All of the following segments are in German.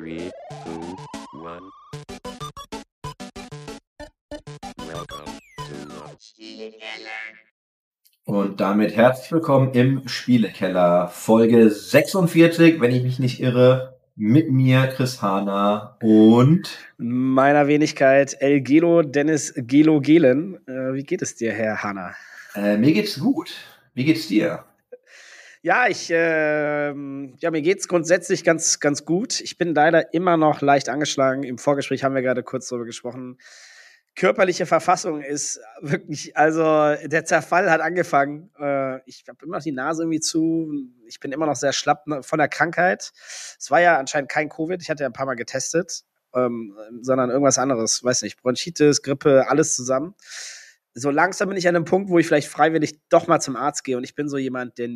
Three, two, one. Welcome to Und damit herzlich willkommen im Spielekeller, Folge 46, wenn ich mich nicht irre, mit mir, Chris Hahner und Meiner Wenigkeit El Gelo Dennis Gelo Gelen. Äh, wie geht es dir, Herr Hanna? äh, mir geht's gut. Wie geht's dir? Ja, ich, ähm, ja, mir geht's grundsätzlich ganz, ganz gut. Ich bin leider immer noch leicht angeschlagen. Im Vorgespräch haben wir gerade kurz darüber gesprochen. Körperliche Verfassung ist wirklich, also der Zerfall hat angefangen. Äh, ich habe immer noch die Nase irgendwie zu. Ich bin immer noch sehr schlapp ne, von der Krankheit. Es war ja anscheinend kein Covid. Ich hatte ja ein paar Mal getestet, ähm, sondern irgendwas anderes. Weiß nicht, Bronchitis, Grippe, alles zusammen so langsam bin ich an einem Punkt, wo ich vielleicht freiwillig doch mal zum Arzt gehe. Und ich bin so jemand, der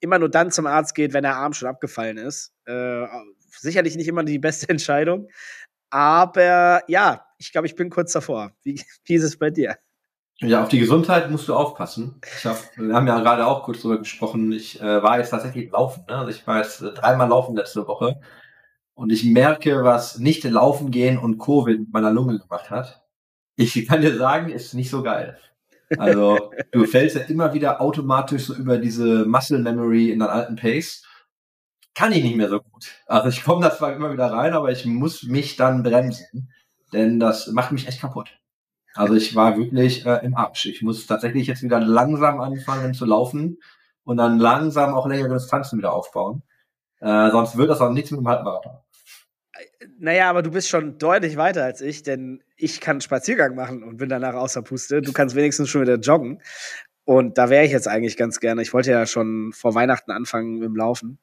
immer nur dann zum Arzt geht, wenn der Arm schon abgefallen ist. Äh, sicherlich nicht immer die beste Entscheidung. Aber ja, ich glaube, ich bin kurz davor. Wie, wie ist es bei dir? Ja, auf die Gesundheit musst du aufpassen. Hab, wir haben ja gerade auch kurz drüber gesprochen. Ich äh, war jetzt tatsächlich laufen. Ne? Also ich war jetzt äh, dreimal laufen letzte Woche. Und ich merke, was nicht laufen gehen und Covid mit meiner Lunge gemacht hat. Ich kann dir sagen, ist nicht so geil. Also du fällst ja immer wieder automatisch so über diese Muscle Memory in deinen alten Pace. Kann ich nicht mehr so gut. Also ich komme da zwar immer wieder rein, aber ich muss mich dann bremsen, denn das macht mich echt kaputt. Also ich war wirklich äh, im Arsch. Ich muss tatsächlich jetzt wieder langsam anfangen zu laufen und dann langsam auch längere Distanzen wieder aufbauen. Äh, sonst wird das auch nichts mit dem Halbmarathon. Naja, aber du bist schon deutlich weiter als ich, denn ich kann Spaziergang machen und bin danach außer Puste. Du kannst wenigstens schon wieder joggen. Und da wäre ich jetzt eigentlich ganz gerne. Ich wollte ja schon vor Weihnachten anfangen mit dem Laufen.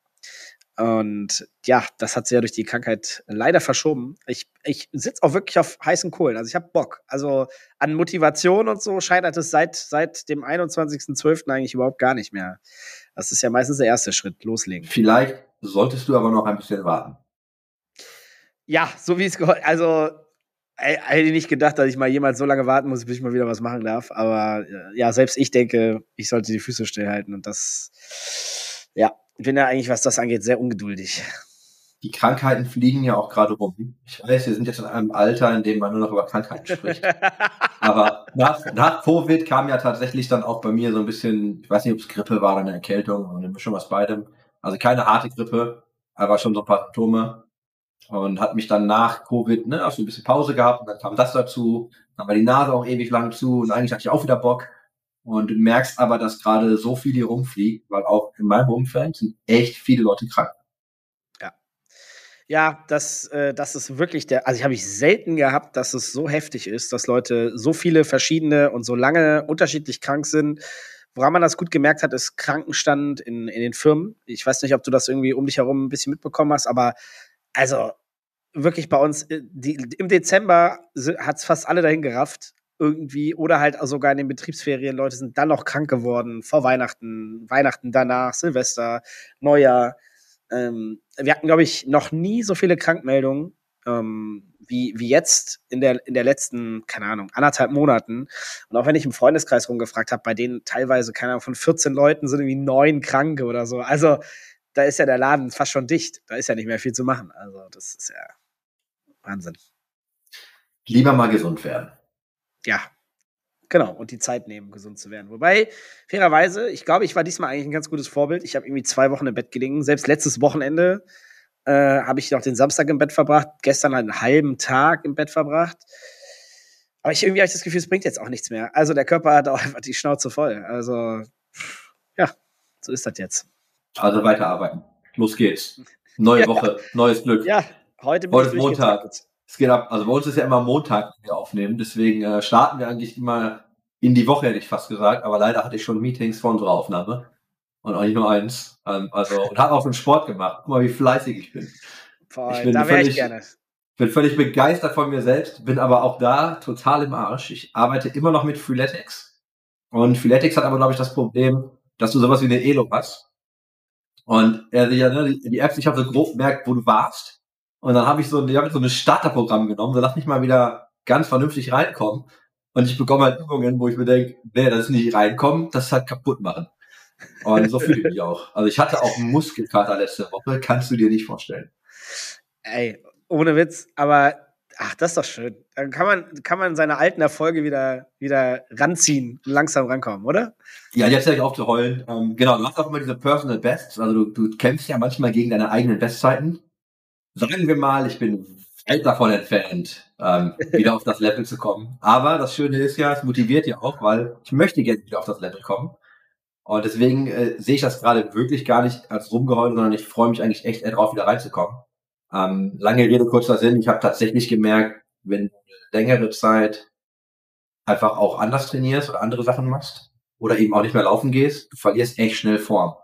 Und ja, das hat sich ja durch die Krankheit leider verschoben. Ich, ich sitze auch wirklich auf heißen Kohlen. Also ich habe Bock. Also an Motivation und so scheitert es seit, seit dem 21.12. eigentlich überhaupt gar nicht mehr. Das ist ja meistens der erste Schritt, loslegen. Vielleicht solltest du aber noch ein bisschen warten. Ja, so wie es gehört. Also hätte ich nicht gedacht, dass ich mal jemals so lange warten muss, bis ich mal wieder was machen darf. Aber äh, ja, selbst ich denke, ich sollte die Füße stillhalten. Und das, ja, ich bin ja eigentlich, was das angeht, sehr ungeduldig. Die Krankheiten fliegen ja auch gerade rum. Ich weiß, wir sind jetzt in einem Alter, in dem man nur noch über Krankheiten spricht. Aber nach, nach Covid kam ja tatsächlich dann auch bei mir so ein bisschen, ich weiß nicht, ob es Grippe war oder eine Erkältung oder eine Mischung aus beidem. Also keine harte Grippe, aber schon so ein paar Symptome und hat mich dann nach Covid, ne, auch so ein bisschen Pause gehabt und dann kam das dazu, dann war die Nase auch ewig lang zu und eigentlich hatte ich auch wieder Bock. Und du merkst aber, dass gerade so viel hier rumfliegt, weil auch in meinem Umfeld sind echt viele Leute krank. Ja. Ja, das, äh, das ist wirklich der, also ich habe ich selten gehabt, dass es so heftig ist, dass Leute so viele verschiedene und so lange unterschiedlich krank sind. Woran man das gut gemerkt hat, ist Krankenstand in, in den Firmen. Ich weiß nicht, ob du das irgendwie um dich herum ein bisschen mitbekommen hast, aber also wirklich bei uns, äh, die, im Dezember hat es fast alle dahin gerafft, irgendwie, oder halt sogar in den Betriebsferien, Leute sind dann noch krank geworden, vor Weihnachten, Weihnachten danach, Silvester, Neujahr. Ähm, wir hatten, glaube ich, noch nie so viele Krankmeldungen ähm, wie, wie jetzt in der, in der letzten, keine Ahnung, anderthalb Monaten. Und auch wenn ich im Freundeskreis rumgefragt habe, bei denen teilweise, keine Ahnung, von 14 Leuten sind irgendwie neun Kranke oder so. Also da ist ja der Laden fast schon dicht. Da ist ja nicht mehr viel zu machen. Also das ist ja Wahnsinn. Lieber mal gesund werden. Ja, genau. Und die Zeit nehmen, gesund zu werden. Wobei, fairerweise, ich glaube, ich war diesmal eigentlich ein ganz gutes Vorbild. Ich habe irgendwie zwei Wochen im Bett gelegen. Selbst letztes Wochenende äh, habe ich noch den Samstag im Bett verbracht. Gestern einen halben Tag im Bett verbracht. Aber ich irgendwie habe ich das Gefühl, es bringt jetzt auch nichts mehr. Also der Körper hat auch einfach die Schnauze voll. Also, ja, so ist das jetzt. Also weiterarbeiten. Los geht's. Neue Ja. Woche, neues Glück. Ja, heute bin Heute ist Montag. Es geht ab. Also bei uns ist ja immer Montag, wenn wir aufnehmen. Deswegen äh, starten wir eigentlich immer in die Woche, hätte ich fast gesagt. Aber leider hatte ich schon Meetings vor unserer Aufnahme. Und auch nicht nur eins. Ähm, also, und habe auch schon Sport gemacht. Guck mal, wie fleißig ich bin. Boah, Ich bin da wäre ich völlig- gerne. bin völlig begeistert von mir selbst, bin aber auch da total im Arsch. Ich arbeite immer noch mit Freeletics. Und Freeletics hat aber, glaube ich, das Problem, dass du sowas wie eine Elo hast. Und er ja, ne, die, Apps, ich habe so grob merkt, wo du warst. Und dann habe ich so, ich hab so ein Starterprogramm genommen, so lass mich mal wieder ganz vernünftig reinkommen. Und ich bekomme halt Übungen, wo ich mir denke, nee, das ist nicht reinkommen, das ist halt kaputt machen. Und so fühle ich mich auch. Also ich hatte auch einen Muskelkater letzte Woche, kannst du dir nicht vorstellen. Ey, ohne Witz, aber ach, das ist doch schön. Dann kann man, kann man seine alten Erfolge wieder, wieder ranziehen, langsam rankommen, oder? Ja, jetzt höre ich auf zu heulen. Ähm, genau, du hast auch immer diese Personal Bests. Also du, du kämpfst ja manchmal gegen deine eigenen Bestzeiten. Sagen wir mal, ich bin weit davon entfernt, ähm, wieder auf das Level zu kommen. Aber das Schöne ist ja, es motiviert ja auch, weil ich möchte gerne wieder auf das Level kommen. Und deswegen äh, sehe ich das gerade wirklich gar nicht als rumgeheult, sondern ich freue mich eigentlich echt darauf, wieder reinzukommen. Ähm, lange Rede, kurzer Sinn. Ich habe tatsächlich gemerkt, wenn du längere Zeit einfach auch anders trainierst oder andere Sachen machst oder eben auch nicht mehr laufen gehst, du verlierst echt schnell Form.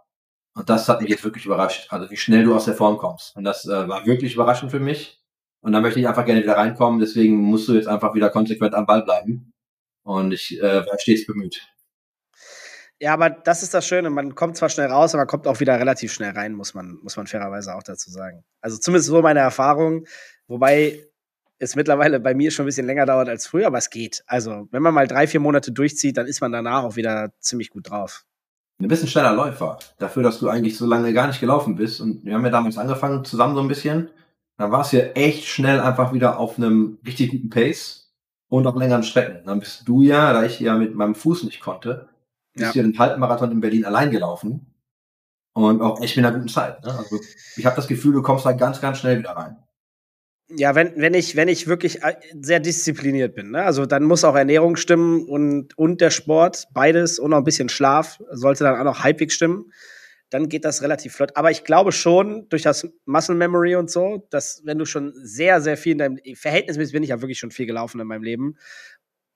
Und das hat mich jetzt wirklich überrascht, also wie schnell du aus der Form kommst. Und das äh, war wirklich überraschend für mich. Und da möchte ich einfach gerne wieder reinkommen. Deswegen musst du jetzt einfach wieder konsequent am Ball bleiben. Und ich äh, war stets bemüht. Ja, aber das ist das Schöne. Man kommt zwar schnell raus, aber man kommt auch wieder relativ schnell rein, muss man, muss man fairerweise auch dazu sagen. Also zumindest so meine Erfahrung. Wobei es mittlerweile bei mir schon ein bisschen länger dauert als früher, aber es geht. Also, wenn man mal drei, vier Monate durchzieht, dann ist man danach auch wieder ziemlich gut drauf. Du bist ein schneller Läufer. Dafür, dass du eigentlich so lange gar nicht gelaufen bist. Und wir haben ja damals angefangen zusammen so ein bisschen. Dann warst du ja echt schnell einfach wieder auf einem richtig guten Pace und auf längeren Strecken. Dann bist du ja, da ich ja mit meinem Fuß nicht konnte, bist ja. du den Halbmarathon in Berlin allein gelaufen. Und auch echt mit einer guten Zeit. Ne? Also ich habe das Gefühl, du kommst da ganz, ganz schnell wieder rein. Ja, wenn, wenn, ich, wenn ich wirklich äh, sehr diszipliniert bin, ne? also dann muss auch Ernährung stimmen und, und der Sport, beides und noch ein bisschen Schlaf sollte dann auch noch halbwegs stimmen. Dann geht das relativ flott. Aber ich glaube schon, durch das Muscle Memory und so, dass wenn du schon sehr, sehr viel in deinem Verhältnis bin ich ja wirklich schon viel gelaufen in meinem Leben.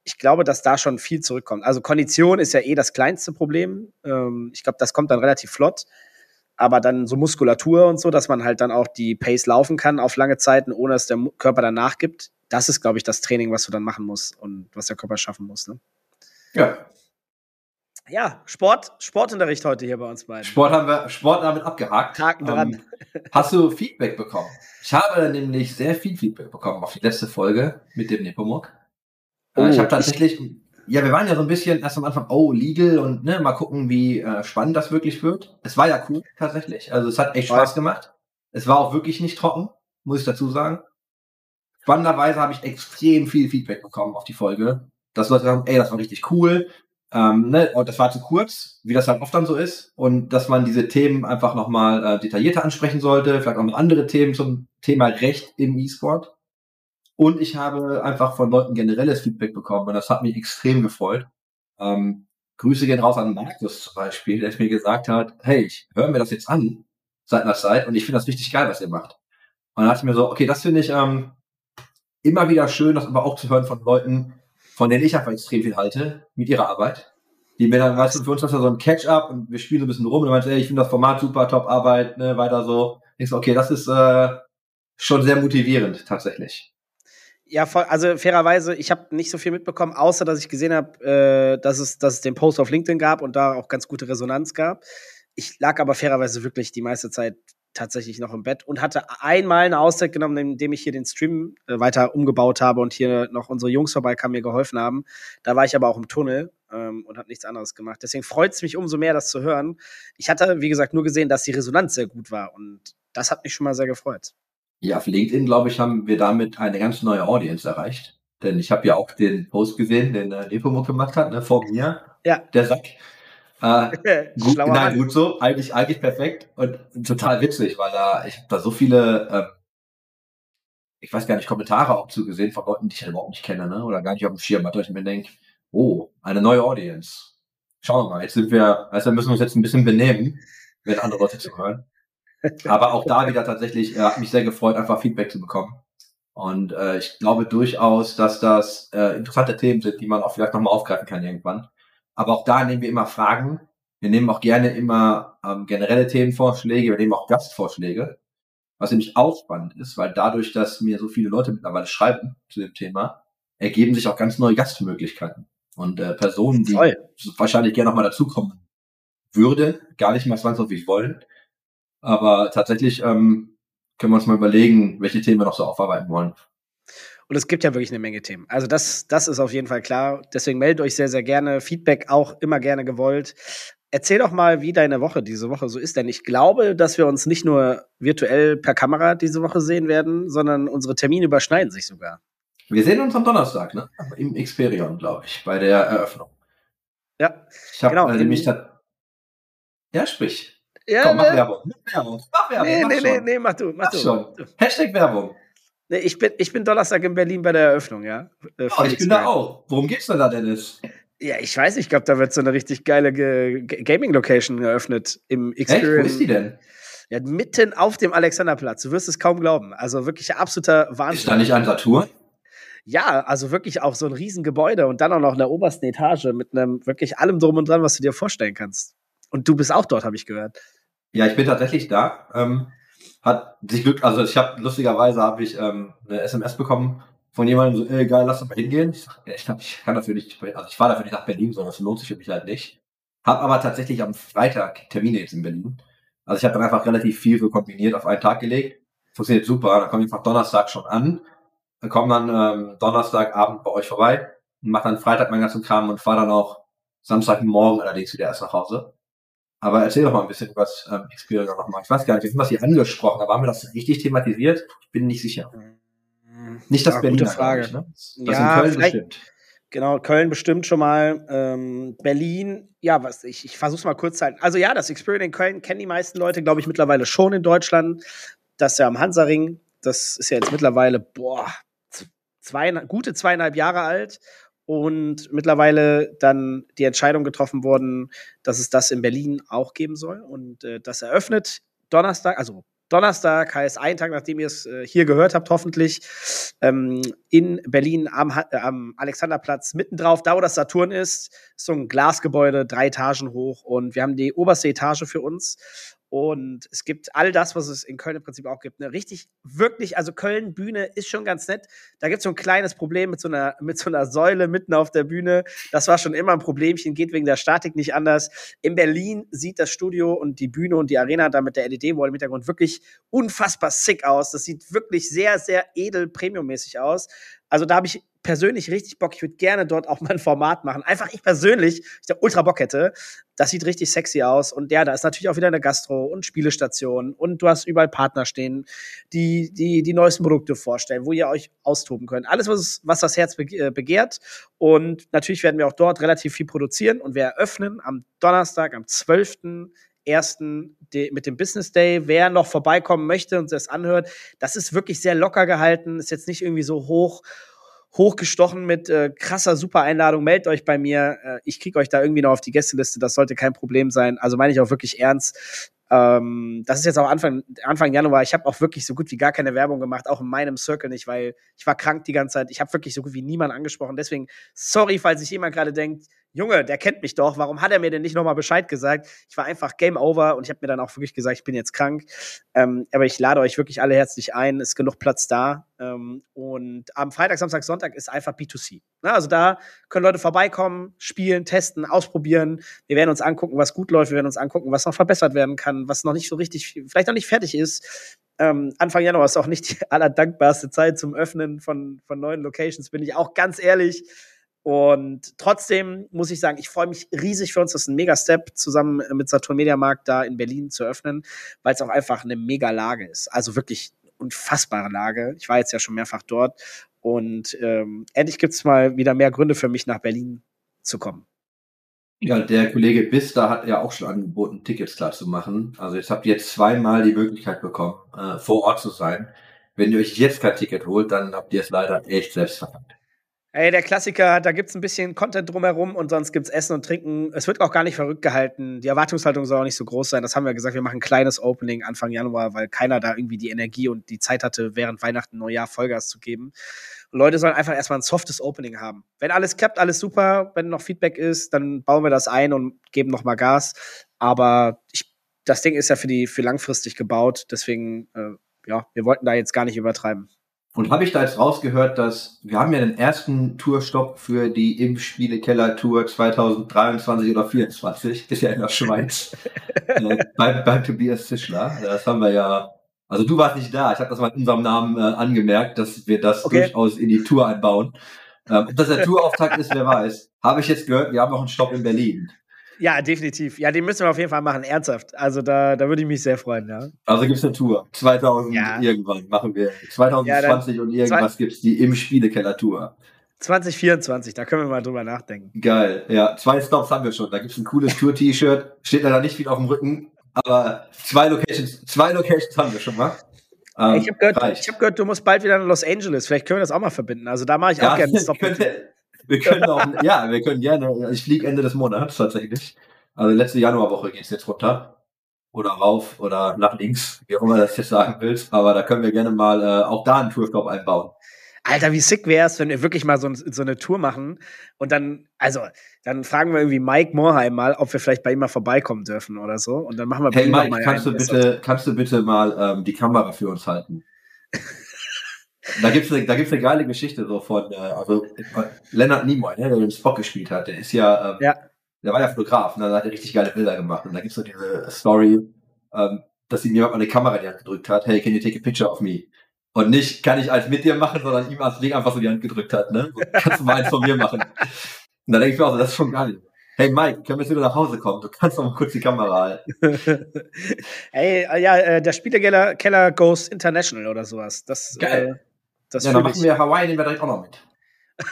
Ich glaube, dass da schon viel zurückkommt. Also Kondition ist ja eh das kleinste Problem. Ähm, ich glaube, das kommt dann relativ flott aber dann so Muskulatur und so, dass man halt dann auch die Pace laufen kann auf lange Zeiten, ohne dass der Körper dann nachgibt. Das ist, glaube ich, das Training, was du dann machen musst und was der Körper schaffen muss. Ne? Ja. Ja, Sport, Sportunterricht heute hier bei uns beiden. Sport haben wir, Sport damit abgehakt. Haken dran. Ähm, hast du Feedback bekommen? Ich habe nämlich sehr viel Feedback bekommen auf die letzte Folge mit dem Nepomuk. Oh, ich habe tatsächlich, ich ja, wir waren ja so ein bisschen erst am Anfang, oh, legal und ne, mal gucken, wie äh, spannend das wirklich wird. Es war ja cool, tatsächlich. Also es hat echt Spaß gemacht. Es war auch wirklich nicht trocken, muss ich dazu sagen. Spannenderweise habe ich extrem viel Feedback bekommen auf die Folge. Dass Leute sagen, ey, das war richtig cool. Ähm, ne, und das war zu kurz, wie das halt oft dann so ist. Und dass man diese Themen einfach nochmal äh, detaillierter ansprechen sollte, vielleicht auch noch andere Themen zum Thema Recht im E-Sport. Und ich habe einfach von Leuten generelles Feedback bekommen und das hat mich extrem gefreut. Ähm, Grüße gehen raus an Markus zum Beispiel, der mir gesagt hat, hey, ich höre mir das jetzt an seit einer Zeit und ich finde das richtig geil, was ihr macht. Und dann dachte ich mir so, okay, das finde ich ähm, immer wieder schön, das aber auch zu hören von Leuten, von denen ich einfach extrem viel halte, mit ihrer Arbeit. Die mir dann, weißt du, für uns das so ein Catch-up und wir spielen so ein bisschen rum und du meinst, ey, ich finde das Format super, top Arbeit, ne, weiter so. Ich so, okay, das ist äh, schon sehr motivierend tatsächlich. Ja, voll, also fairerweise, ich habe nicht so viel mitbekommen, außer dass ich gesehen habe, äh, dass, es, dass es den Post auf LinkedIn gab und da auch ganz gute Resonanz gab. Ich lag aber fairerweise wirklich die meiste Zeit tatsächlich noch im Bett und hatte einmal eine Auszeit genommen, indem ich hier den Stream äh, weiter umgebaut habe und hier noch unsere Jungs vorbeikamen, mir geholfen haben. Da war ich aber auch im Tunnel ähm, und habe nichts anderes gemacht. Deswegen freut es mich umso mehr, das zu hören. Ich hatte, wie gesagt, nur gesehen, dass die Resonanz sehr gut war und das hat mich schon mal sehr gefreut. Ja, auf LinkedIn, glaube ich, haben wir damit eine ganz neue Audience erreicht. Denn ich habe ja auch den Post gesehen, den äh, Nepomuk gemacht hat, ne, vor mir. Ja. Der Sack. Äh, gut, nein, gut so, eigentlich, eigentlich perfekt und total witzig, weil da, ich habe da so viele, äh, ich weiß gar nicht, Kommentare auch zugesehen von Leuten, die ich halt überhaupt nicht kenne, ne? Oder gar nicht auf dem Schirm hatte, ich mir denke, oh, eine neue Audience. Schauen wir mal, jetzt sind wir, also müssen wir uns jetzt ein bisschen benehmen, wenn andere Leute zuhören. Aber auch da wieder tatsächlich, äh, hat mich sehr gefreut, einfach Feedback zu bekommen. Und äh, ich glaube durchaus, dass das äh, interessante Themen sind, die man auch vielleicht nochmal aufgreifen kann irgendwann. Aber auch da nehmen wir immer Fragen. Wir nehmen auch gerne immer ähm, generelle Themenvorschläge, wir nehmen auch Gastvorschläge. Was nämlich auch spannend ist, weil dadurch, dass mir so viele Leute mittlerweile schreiben zu dem Thema, ergeben sich auch ganz neue Gastmöglichkeiten. Und äh, Personen, die Voll. wahrscheinlich gerne nochmal dazukommen würden, gar nicht mal zwangsläufig wollen, aber tatsächlich ähm, können wir uns mal überlegen, welche Themen wir noch so aufarbeiten wollen. Und es gibt ja wirklich eine Menge Themen. Also das, das ist auf jeden Fall klar. Deswegen meldet euch sehr, sehr gerne. Feedback auch immer gerne gewollt. erzähl doch mal, wie deine Woche diese Woche so ist, denn ich glaube, dass wir uns nicht nur virtuell per Kamera diese Woche sehen werden, sondern unsere Termine überschneiden sich sogar. Wir sehen uns am Donnerstag, ne? Im Experion, glaube ich, bei der Eröffnung. Ja. Ich habe Genau, äh, nämlich da. Ja, sprich. Ja, Komm, mach ne? Werbung. Mach Werbung. Mach Werbung. Nee, mach nee, nee, mach du, mach, Mach du. schon. Hashtag Werbung. Nee, ich bin, ich bin Donnerstag in Berlin bei der Eröffnung, ja. Äh, Oh, ich bin da Experience. auch. Worum geht's denn da, Dennis? Ja, ich weiß, ich glaube, da wird so eine richtig geile Ge- Ge- Gaming-Location eröffnet im Echt? Wo Experience. ist die denn? Ja, mitten auf dem Alexanderplatz. Du wirst es kaum glauben. Also wirklich absoluter Wahnsinn. Ist da nicht ein Saturn? Ja, also wirklich auch so ein Riesengebäude und dann auch noch in der obersten Etage mit einem wirklich allem drum und dran, was du dir vorstellen kannst. Und du bist auch dort, habe ich gehört. Ja, ich bin tatsächlich da. Ähm, hat sich Glück, also ich habe lustigerweise habe ich ähm, eine SMS bekommen von jemandem so, ey, geil, lass uns mal hingehen. Ich sag, ich, glaub, ich kann dafür nicht, also ich fahre dafür nicht nach Berlin, sondern das lohnt sich für mich halt nicht. Hab aber tatsächlich am Freitag Termine jetzt in Berlin. Also ich habe dann einfach relativ viel so kombiniert auf einen Tag gelegt. Funktioniert super. Dann komme ich einfach Donnerstag schon an. Dann komme dann ähm, Donnerstagabend bei euch vorbei und mache dann Freitag meinen ganzen Kram und fahre dann auch Samstagmorgen allerdings wieder erst nach Hause. Aber erzähl doch mal ein bisschen über das ähm, Experience nochmal. Ich weiß gar nicht, wir haben das hier angesprochen, aber haben wir das richtig thematisiert? Ich bin nicht sicher. Nicht das Ja, Berliner, gute Frage. Ich, ne? Das Ja, in Köln bestimmt. Genau, Köln bestimmt schon mal. Ähm, Berlin, ja, was ich, ich versuch's mal kurz zu halten. Also ja, das Experience in Köln kennen die meisten Leute, glaube ich, mittlerweile schon in Deutschland. Das ist ja am Hansaring. Das ist ja jetzt mittlerweile, boah, zwei, gute zweieinhalb Jahre alt. Und mittlerweile dann die Entscheidung getroffen worden, dass es das in Berlin auch geben soll. Und äh, das eröffnet Donnerstag, also Donnerstag heißt ein Tag, nachdem ihr es äh, hier gehört habt, hoffentlich, ähm, in Berlin am, äh, am Alexanderplatz, mitten drauf, da wo das Saturn ist, ist so ein Glasgebäude, drei Etagen hoch und wir haben die oberste Etage für uns. Und es gibt all das, was es in Köln im Prinzip auch gibt. Eine richtig, wirklich, also Köln Bühne ist schon ganz nett. Da gibt es so ein kleines Problem mit so, einer, mit so einer Säule mitten auf der Bühne. Das war schon immer ein Problemchen, geht wegen der Statik nicht anders. In Berlin sieht das Studio und die Bühne und die Arena da mit der LED-Wall im Hintergrund wirklich unfassbar sick aus. Das sieht wirklich sehr, sehr edel, premiummäßig aus. Also da habe ich persönlich richtig Bock. Ich würde gerne dort auch mal ein Format machen. Einfach ich persönlich, ich da ultra Bock hätte. Das sieht richtig sexy aus. Und ja, da ist natürlich auch wieder eine Gastro und Spielestation. Und du hast überall Partner stehen, die die, die neuesten Produkte vorstellen, wo ihr euch austoben könnt. Alles, was, was das Herz äh, begehrt. Und natürlich werden wir auch dort relativ viel produzieren. Und wir eröffnen am Donnerstag, am 12 ersten mit dem Business Day. Wer noch vorbeikommen möchte und das anhört, das ist wirklich sehr locker gehalten, ist jetzt nicht irgendwie so hoch hochgestochen mit äh, krasser super Einladung. Meldet euch bei mir. Äh, ich krieg euch da irgendwie noch auf die Gästeliste. Das sollte kein Problem sein. Also meine ich auch wirklich ernst. Ähm, das ist jetzt auch Anfang, Anfang Januar. Ich habe auch wirklich so gut wie gar keine Werbung gemacht, auch in meinem Circle nicht, weil ich war krank die ganze Zeit. Ich habe wirklich so gut wie niemanden angesprochen. Deswegen, sorry, falls sich jemand gerade denkt, Junge, der kennt mich doch. Warum hat er mir denn nicht nochmal Bescheid gesagt? Ich war einfach Game Over und ich habe mir dann auch wirklich gesagt, ich bin jetzt krank. Ähm, aber ich lade euch wirklich alle herzlich ein. Ist genug Platz da. Ähm, und am Freitag, Samstag, Sonntag ist einfach B2C. Na, also da können Leute vorbeikommen, spielen, testen, ausprobieren. Wir werden uns angucken, was gut läuft. Wir werden uns angucken, was noch verbessert werden kann, was noch nicht so richtig, vielleicht noch nicht fertig ist. Ähm, Anfang Januar ist auch nicht die allerdankbarste Zeit zum Öffnen von, von neuen Locations, bin ich auch ganz ehrlich. Und trotzdem muss ich sagen, ich freue mich riesig für uns. Das ist ein Mega-Step, zusammen mit Saturn Media Markt da in Berlin zu öffnen, weil es auch einfach eine Mega-Lage ist. Also wirklich unfassbare Lage. Ich war jetzt ja schon mehrfach dort. Und ähm, endlich gibt es mal wieder mehr Gründe für mich, nach Berlin zu kommen. Ja, der Kollege Bista hat ja auch schon angeboten, Tickets klar zu machen. Also jetzt habt ihr jetzt zweimal die Möglichkeit bekommen, äh, vor Ort zu sein. Wenn ihr euch jetzt kein Ticket holt, dann habt ihr es leider echt selbst verpackt. Ey, der Klassiker, da gibt's ein bisschen Content drumherum und sonst gibt's Essen und Trinken. Es wird auch gar nicht verrückt gehalten. Die Erwartungshaltung soll auch nicht so groß sein. Das haben wir gesagt. Wir machen ein kleines Opening Anfang Januar, weil keiner da irgendwie die Energie und die Zeit hatte, während Weihnachten, Neujahr Vollgas zu geben. Und Leute sollen einfach erstmal ein softes Opening haben. Wenn alles klappt, alles super. Wenn noch Feedback ist, dann bauen wir das ein und geben noch mal Gas. Aber ich, das Ding ist ja für die für langfristig gebaut. Deswegen, äh, ja, wir wollten da jetzt gar nicht übertreiben. Und habe ich da jetzt rausgehört, dass wir haben ja den ersten Tourstopp für die Impfspiele-Keller-Tour 2023 oder 2024, ist ja in der Schweiz, äh, beim, beim Tobias Zischler. Das haben wir ja, also du warst nicht da, ich habe das mal in unserem Namen äh, angemerkt, dass wir das Okay. durchaus in die Tour einbauen. Ähm, ob das der Tourauftakt ist, wer weiß. Habe ich jetzt gehört, wir haben noch einen Stopp in Berlin. Ja, definitiv. Ja, den müssen wir auf jeden Fall machen, ernsthaft. Also da, da würde ich mich sehr freuen, ja. Also gibt's eine Tour. 2000 Ja. irgendwann machen wir. 2020 und irgendwas gibt's die im Spielekeller Tour. 2024, da können wir mal drüber nachdenken. Geil. Ja, zwei Stops haben wir schon. Da gibt's ein cooles Tour-T-Shirt. Steht leider nicht viel auf dem Rücken, aber zwei Locations, zwei Locations haben wir schon mal. Ähm, ich habe gehört, ich hab gehört, du musst bald wieder nach Los Angeles. Vielleicht können wir das auch mal verbinden. Also da mache ich auch Ja, gerne einen Stop. können, wir können auch, ja, wir können gerne. Ich fliege Ende des Monats tatsächlich. Also letzte Januarwoche geht's jetzt runter. Oder rauf oder nach links, wie auch immer das jetzt sagen willst. Aber da können wir gerne mal äh, auch da einen Tourstop einbauen. Alter, wie sick wär's, wenn wir wirklich mal so, so eine Tour machen und dann, also, dann fragen wir irgendwie Mike Moorheim mal, ob wir vielleicht bei ihm mal vorbeikommen dürfen oder so. Und dann machen wir bei Hey ihm Mike, mal kannst du bitte, kannst du bitte mal ähm, die Kamera für uns halten? da gibt's eine, da gibt's eine geile Geschichte so von, äh, also Leonard Nimoy, ne, der den Spock gespielt hat, der ist ja, ähm, Ja. der war ja Fotograf, und dann hat er richtig geile Bilder gemacht. Und da gibt's so diese Story, ähm, dass ihm jemand mal eine Kamera in die Hand gedrückt hat, hey, can you take a picture of me? Und nicht, kann ich als mit dir machen, sondern ihm als Ding einfach so die Hand gedrückt hat, ne? So, kannst du mal eins von mir machen. Und da denke ich mir auch so, das ist schon geil. Hey Mike, können wir jetzt wieder nach Hause kommen? Du kannst doch mal kurz die Kamera halten. Ey, äh, ja, äh, der Spielekeller Keller Goes International oder sowas. Das, Geil. Äh, das ja, dann machen ich. wir Hawaii, nehmen wir direkt auch noch mit.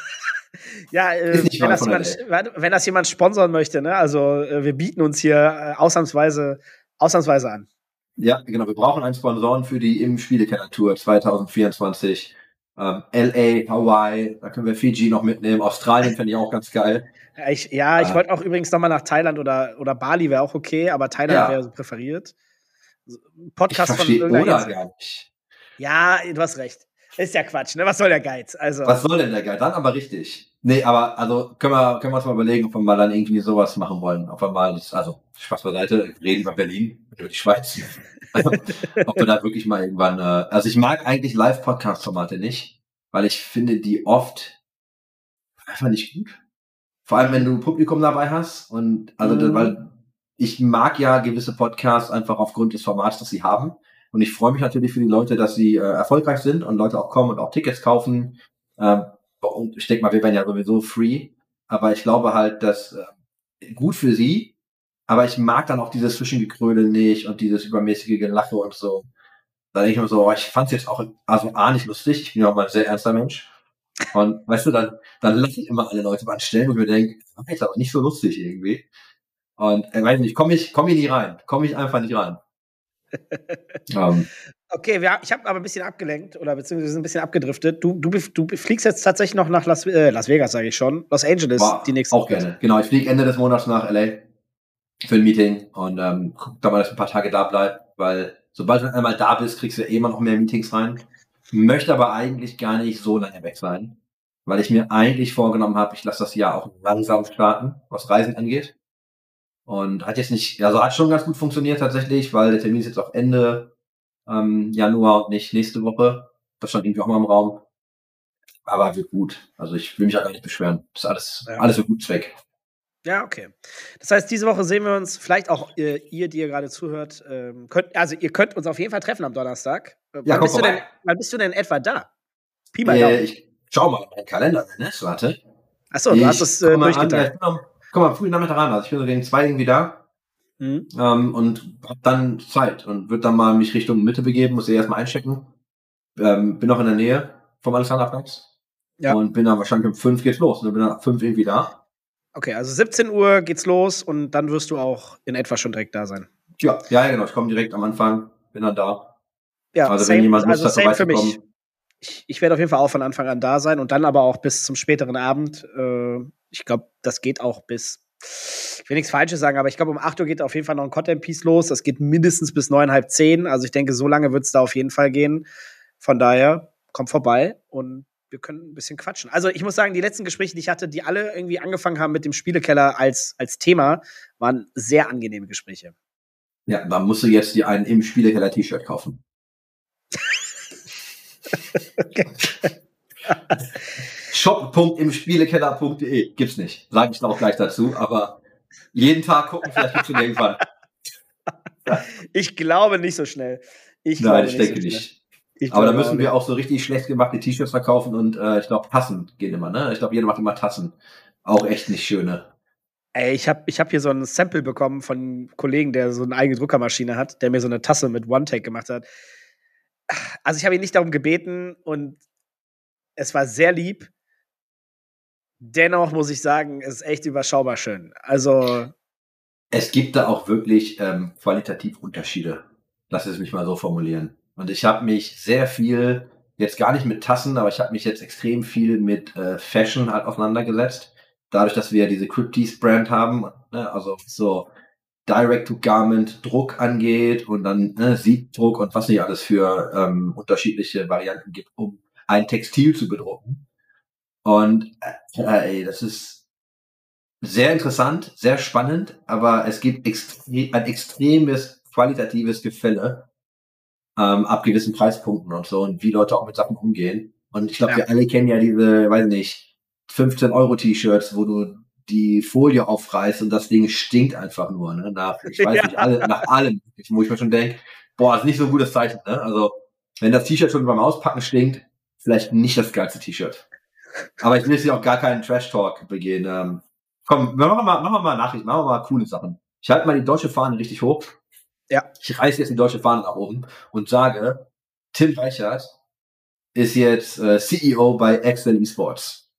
Ja, äh, Ist nicht wenn, weit das von jemand, wenn das jemand sponsern möchte, ne? Also äh, wir bieten uns hier äh, ausnahmsweise, ausnahmsweise an. Ja, genau. Wir brauchen einen Sponsoren für die im Spielekeller Tour 2024. Ähm, LA, Hawaii, da können wir Fiji noch mitnehmen. Australien fände ich auch ganz geil. Ja, ich, ja, ich Ah. wollte auch übrigens nochmal nach Thailand oder, oder Bali wäre auch okay, aber Thailand Ja. wäre so präferiert. Ein Ich Podcast von irgendeiner oder Insel. gar nicht. Ja, du hast recht. Ist ja Quatsch, ne? Was soll der Geiz? Also, Was soll denn der Geil? Dann aber richtig. Nee, aber also können wir, können wir uns mal überlegen, ob wir mal dann irgendwie sowas machen wollen. Ob wir mal, also Spaß beiseite, reden über Berlin, über die Schweiz. Also, ob wir da wirklich mal irgendwann, äh, also ich mag eigentlich Live-Podcast-Formate nicht, weil ich finde die oft einfach nicht gut. Vor allem, wenn du ein Publikum dabei hast und also Mhm. weil ich mag ja gewisse Podcasts einfach aufgrund des Formats, das sie haben. Und ich freue mich natürlich für die Leute, dass sie äh, erfolgreich sind und Leute auch kommen und auch Tickets kaufen. Ähm, und ich denke mal, wir werden ja sowieso free. Aber ich glaube halt, dass äh, gut für sie. Aber ich mag dann auch dieses Zwischengekrödel nicht und dieses übermäßige Gelache und so. Da denke ich mir so, oh, ich fand es jetzt auch also A nicht lustig. Ich bin ja auch mal ein sehr ernster Mensch. Und weißt du, dann, dann lasse ich immer alle Leute mal anstellen, ich mir denke, das ist aber nicht so lustig irgendwie. Und äh, weiß nicht, komme ich, komme ich nie rein. Komme ich einfach nicht rein. Ähm, okay, wir, ich habe aber ein bisschen abgelenkt oder beziehungsweise ein bisschen abgedriftet. Du, du, du fliegst jetzt tatsächlich noch nach Las, äh, Las Vegas, sage ich schon. Los Angeles, war die nächste auch gerne. Genau, ich fliege Ende des Monats nach LA für ein Meeting und ähm, guck da mal, dass ich ein paar Tage da bleib, weil sobald du einmal da bist, kriegst du eh immer noch mehr Meetings rein. Möchte aber eigentlich gar nicht so lange weg sein, weil ich mir eigentlich vorgenommen habe, ich lasse das Jahr auch langsam starten, was Reisen angeht. Und hat jetzt nicht, also hat schon ganz gut funktioniert tatsächlich, weil der Termin ist jetzt auch Ende ähm, Januar und nicht nächste Woche. Das stand irgendwie auch mal im Raum. Aber wird gut. Also ich will mich auch gar nicht beschweren. Das ist alles, Ja. alles für guten Zweck. Ja, okay. Das heißt, diese Woche sehen wir uns, vielleicht auch äh, ihr, die ihr gerade zuhört, ähm, könnt, also ihr könnt uns auf jeden Fall treffen am Donnerstag. Äh, Ja, wann, bist du denn, vorbei. wann bist du denn etwa da? Pi mal Äh, ich schau mal in meinen Kalender, ne? Warte. Achso, du hast es äh, mal an, am, komm mal früh Nachmittag an. Also ich bin so gegen zwei irgendwie da Mhm. ähm, und hab dann Zeit und würde dann mal mich Richtung Mitte begeben, muss ich erstmal einchecken. Ähm, bin noch in der Nähe vom Alexanderplatz. Ja. Und bin dann wahrscheinlich um fünf geht's los. Und bin dann ab fünf irgendwie da. Okay, also 17 Uhr geht's los und dann wirst du auch in etwa schon direkt da sein. Ja, ja, genau. Ich komme direkt am Anfang, bin dann da. Ja, Also wenn jemand Lust also hat, same für mich. Ich, ich werde auf jeden Fall auch von Anfang an da sein und dann aber auch bis zum späteren Abend. Äh, ich glaube, das geht auch bis. Ich will nichts Falsches sagen, aber ich glaube, um 8 Uhr geht auf jeden Fall noch ein Content-Piece los. Das geht mindestens bis neun, halb zehn. Also ich denke, so lange wird es da auf jeden Fall gehen. Von daher, kommt vorbei und wir können ein bisschen quatschen. Also ich muss sagen, die letzten Gespräche, die ich hatte, die alle irgendwie angefangen haben mit dem Spielekeller als, als Thema, waren sehr angenehme Gespräche. Ja, dann musst du jetzt dir einen im Spielekeller T-Shirt kaufen. Shop.imspielekeller.de gibt's nicht. Sage ich auch gleich dazu, aber jeden Tag gucken, vielleicht gibt's ihn irgendwann. Ich glaube nicht so schnell. Ich Nein, ich denke so nicht. Ich Aber da müssen wir auch so richtig schlecht gemachte T-Shirts verkaufen und äh, ich glaube Tassen gehen immer, ne? Ich glaube, jeder macht immer Tassen. Auch echt nicht schöne. Ey, ich habe ich hab hier so ein Sample bekommen von einem Kollegen, der so eine eigene Druckermaschine hat, der mir so eine Tasse mit One-Take gemacht hat. Also ich habe ihn nicht darum gebeten und es war sehr lieb. Dennoch muss ich sagen, es ist echt überschaubar schön. Also. Es gibt da auch wirklich ähm, qualitativ Unterschiede. Lass es mich mal so formulieren. Und ich habe mich sehr viel, jetzt gar nicht mit Tassen, aber ich habe mich jetzt extrem viel mit äh, Fashion halt auseinandergesetzt. Dadurch, dass wir diese Crypties-Brand haben, ne, also so Direct-to-Garment-Druck angeht und dann ne, Siebdruck und was nicht alles für ähm, unterschiedliche Varianten gibt, um ein Textil zu bedrucken. Und äh, ey, das ist sehr interessant, sehr spannend, aber es gibt extre ein extremes qualitatives Gefälle ähm, ab gewissen Preispunkten und so und wie Leute auch mit Sachen umgehen. Und ich glaube, ja. wir alle kennen ja diese, weiß nicht, 15 Euro T-Shirts, wo du die Folie aufreißt und das Ding stinkt einfach nur, ne? Nach, ich weiß ja. nicht, alle, nach allem, wo ich mir schon denke, boah, ist nicht so ein gutes Zeichen, ne? Also, wenn das T-Shirt schon beim Auspacken stinkt, vielleicht nicht das geilste T-Shirt. Aber ich will jetzt auch gar keinen Trash-Talk begehen. Ähm, komm, machen wir mal, machen wir mal Nachrichten, machen wir mal coole Sachen. Ich halte mal die deutsche Fahne richtig hoch. Ja. Ich reiße jetzt die deutsche Fahne nach oben und sage, Tim Reichert ist jetzt äh, CEO bei Excel Esports.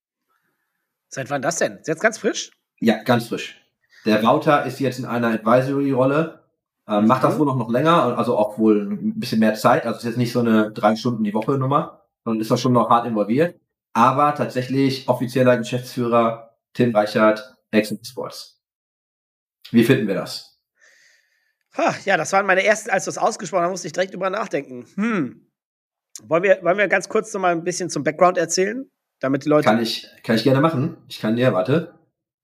Seit wann das denn? Ist jetzt ganz frisch? Ja, ganz frisch. Der Wouter ist jetzt in einer Advisory-Rolle, äh, macht das mhm. wohl noch, noch länger, also auch wohl ein bisschen mehr Zeit. Also ist jetzt nicht so eine drei Stunden die Woche Nummer, sondern ist da schon noch hart involviert aber tatsächlich offizieller Geschäftsführer Tim Reichert, Excel Sports. Wie finden wir das? Ha, ja, das waren meine ersten, als du es ausgesprochen hast, musste ich direkt drüber nachdenken. Hm. Wollen wir, wollen wir ganz kurz noch mal ein bisschen zum Background erzählen, damit die Leute. Kann ich, kann ich gerne machen. Ich kann dir, warte,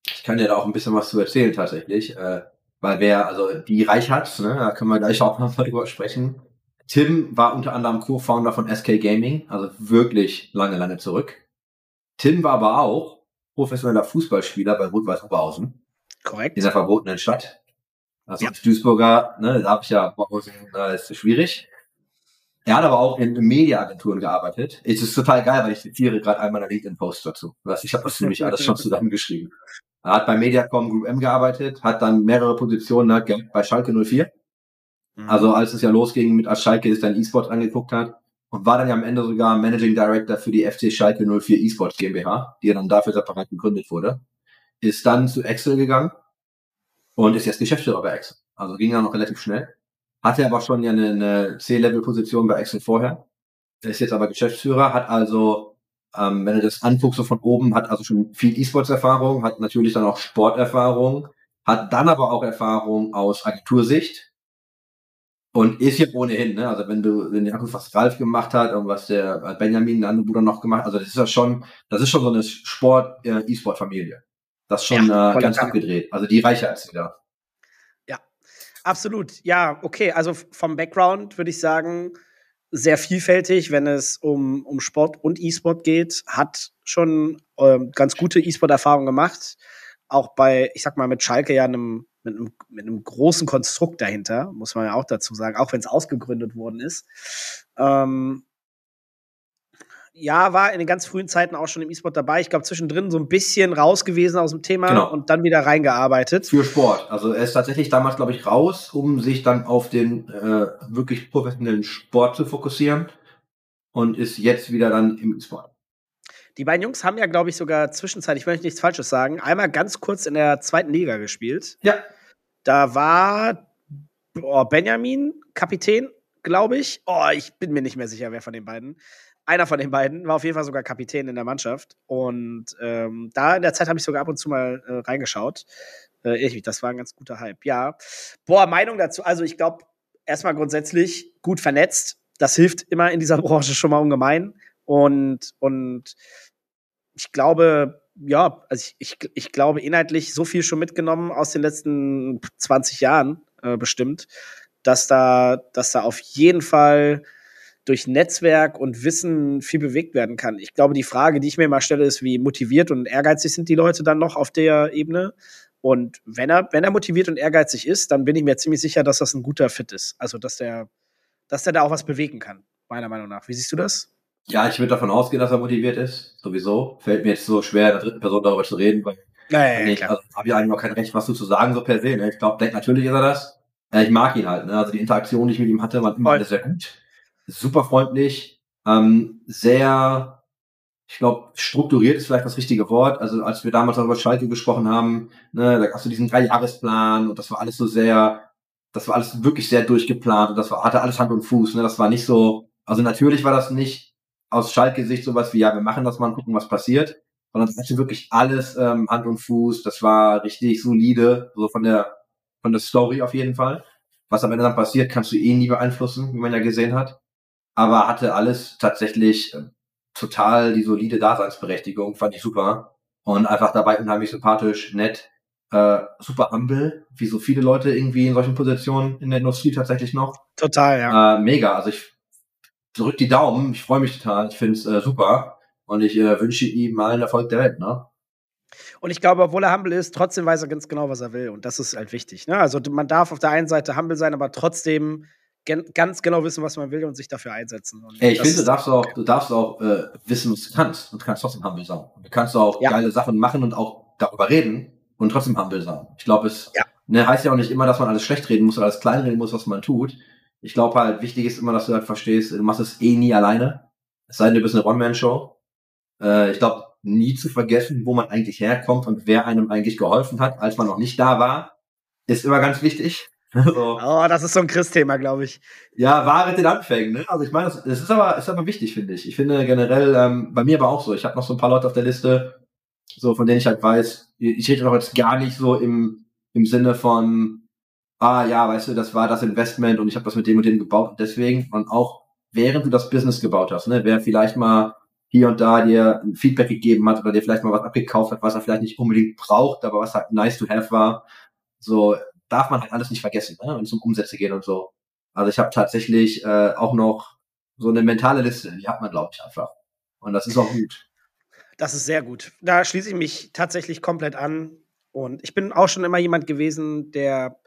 ich kann dir da auch ein bisschen was zu erzählen tatsächlich, äh, weil wer, also die Reichert, ne, da können wir gleich auch noch mal drüber sprechen. Tim war unter anderem Co-Founder von SK Gaming, also wirklich lange, lange zurück. Tim war aber auch professioneller Fußballspieler bei Rot-Weiß Oberhausen. Korrekt. In der verbotenen Stadt. Also ja. als Duisburger, ne, da habe ich ja Oberhausen, da ist schwierig. Er hat aber auch in Mediaagenturen gearbeitet. Es ist total geil, weil ich zitiere gerade einmal eine LinkedIn-Post dazu. Ich habe das nämlich alles schon zusammengeschrieben. Er hat bei Mediacom Group M gearbeitet, hat dann mehrere Positionen hat bei Schalke 04. Mhm. Also als es ja losging mit als Schalke ist dann E-Sport angeguckt hat, und war dann ja am Ende sogar Managing Director für die FC Schalke 04 Esports GmbH, die dann dafür separat gegründet wurde. Ist dann zu Excel gegangen und ist jetzt Geschäftsführer bei Excel. Also ging dann noch relativ schnell. Hatte aber schon ja eine, eine C-Level-Position bei Excel vorher. Ist jetzt aber Geschäftsführer, hat also, ähm, wenn du das anguckst so von oben, hat also schon viel E-Sports-Erfahrung, hat natürlich dann auch Sporterfahrung, hat dann aber auch Erfahrung aus Agentursicht, und ist ja ohnehin, ne? Also wenn du, wenn du was Ralf gemacht hat und was der Benjamin, der andere Bruder noch gemacht hat, also das ist ja schon, das ist schon so eine Sport, äh, E-Sport-Familie. Das ist schon ja, äh, ganz abgedreht. Also die reicher als wieder. Ja, absolut. Ja, okay. Also vom Background würde ich sagen, sehr vielfältig, wenn es um, um Sport und E-Sport geht, hat schon ähm, ganz gute E-Sport-Erfahrungen gemacht. Auch bei, ich sag mal, mit Schalke ja einem mit einem, mit einem großen Konstrukt dahinter, muss man ja auch dazu sagen, auch wenn es ausgegründet worden ist. Ähm, ja, war in den ganz frühen Zeiten auch schon im E-Sport dabei. Ich glaube, zwischendrin so ein bisschen raus gewesen aus dem Thema genau. und dann wieder reingearbeitet. Für Sport. Also er ist tatsächlich damals, glaube ich, raus, um sich dann auf den äh, wirklich professionellen Sport zu fokussieren und ist jetzt wieder dann im E-Sport. Die beiden Jungs haben ja, glaube ich, sogar zwischenzeitlich, ich möchte nichts Falsches sagen, einmal ganz kurz in der zweiten Liga gespielt. Ja. Da war oh, Benjamin Kapitän, glaube ich. Oh, ich bin mir nicht mehr sicher, wer von den beiden. Einer von den beiden war auf jeden Fall sogar Kapitän in der Mannschaft. Und ähm, da in der Zeit habe ich sogar ab und zu mal äh, reingeschaut. Äh, das war ein ganz guter Hype. Ja. Boah, Meinung dazu. Also ich glaube, erstmal grundsätzlich gut vernetzt. Das hilft immer in dieser Branche schon mal ungemein. Und, und ich glaube, ja, also ich, ich, ich glaube inhaltlich so viel schon mitgenommen aus den letzten 20 Jahren äh, bestimmt, dass da, dass da auf jeden Fall durch Netzwerk und Wissen viel bewegt werden kann. Ich glaube, die Frage, die ich mir mal stelle, ist, wie motiviert und ehrgeizig sind die Leute dann noch auf der Ebene? Und wenn er, wenn er motiviert und ehrgeizig ist, dann bin ich mir ziemlich sicher, dass das ein guter Fit ist. Also, dass der, dass der da auch was bewegen kann, meiner Meinung nach. Wie siehst du das? Ja, ich würde davon ausgehen, dass er motiviert ist. Sowieso. Fällt mir jetzt so schwer, in der dritten Person darüber zu reden, weil Naja, ja, Nee, klar. also habe ich eigentlich noch kein Recht, was zu sagen, so per se. Ne? Ich glaube, natürlich ist er das. Ich mag ihn halt. Ne? Also die Interaktion, die ich mit ihm hatte, waren immer sehr gut. Super freundlich. Ähm, sehr, ich glaube, strukturiert ist vielleicht das richtige Wort. Also als wir damals auch über Schalke gesprochen haben, ne, da hast du diesen Dreijahresplan und das war alles so sehr, das war alles wirklich sehr durchgeplant und das war, hatte alles Hand und Fuß. Ne? Das war nicht so, also natürlich war das nicht aus Schalke-Sicht sowas wie, ja, wir machen das mal und gucken, was passiert, sondern es hatte wirklich alles ähm, Hand und Fuß. Das war richtig solide, so von der von der Story auf jeden Fall. Was am Ende dann passiert, kannst du eh nie beeinflussen, wie man ja gesehen hat. Aber hatte alles tatsächlich äh, total die solide Daseinsberechtigung, fand ich super. Und einfach dabei unheimlich sympathisch, nett, äh, super humble, wie so viele Leute irgendwie in solchen Positionen in der Industrie tatsächlich noch. Total, ja. Äh, mega, also ich drück die Daumen, ich freue mich total, ich finde es äh, super. Und ich äh, wünsche ihm allen Erfolg der Welt, ne? Und ich glaube, obwohl er humble ist, trotzdem weiß er ganz genau, was er will. Und das ist halt wichtig. Ne? Also man darf auf der einen Seite humble sein, aber trotzdem ganz genau wissen, was man will und sich dafür einsetzen. Und Ey, ich finde, du darfst auch, du darfst auch äh, wissen, was du kannst und du kannst trotzdem humble sein. Du kannst auch Ja. geile Sachen machen und auch darüber reden und trotzdem humble sein. Ich glaube, es Ja. ne, heißt ja auch nicht immer, dass man alles schlecht reden muss oder alles klein reden muss, was man tut. Ich glaube halt, wichtig ist immer, dass du halt verstehst, du machst es eh nie alleine. Es sei denn, du bist eine One-Man-Show. Äh, ich glaube, nie zu vergessen, wo man eigentlich herkommt und wer einem eigentlich geholfen hat, als man noch nicht da war, ist immer ganz wichtig. Also, Oh, das ist so ein Chris-Thema, glaube ich. ja, wahre den Anfängen, ne? Also ich meine, das, das ist aber ist aber wichtig, finde ich. Ich finde generell, ähm, bei mir aber auch so, ich habe noch so ein paar Leute auf der Liste, so von denen ich halt weiß, ich rede doch jetzt gar nicht so im, im Sinne von, ah ja, weißt du, das war das Investment und ich habe das mit dem und dem gebaut deswegen, und auch während du das Business gebaut hast, ne, wer vielleicht mal hier und da dir ein Feedback gegeben hat oder dir vielleicht mal was abgekauft hat, was er vielleicht nicht unbedingt braucht, aber was halt nice to have war, so darf man halt alles nicht vergessen, ne, wenn es um Umsätze geht und so. Also ich habe tatsächlich äh, auch noch so eine mentale Liste, die hat man, glaube ich, einfach. Und das ist auch gut. Das ist sehr gut. Da schließe ich mich tatsächlich komplett an. Und ich bin auch schon immer jemand gewesen, der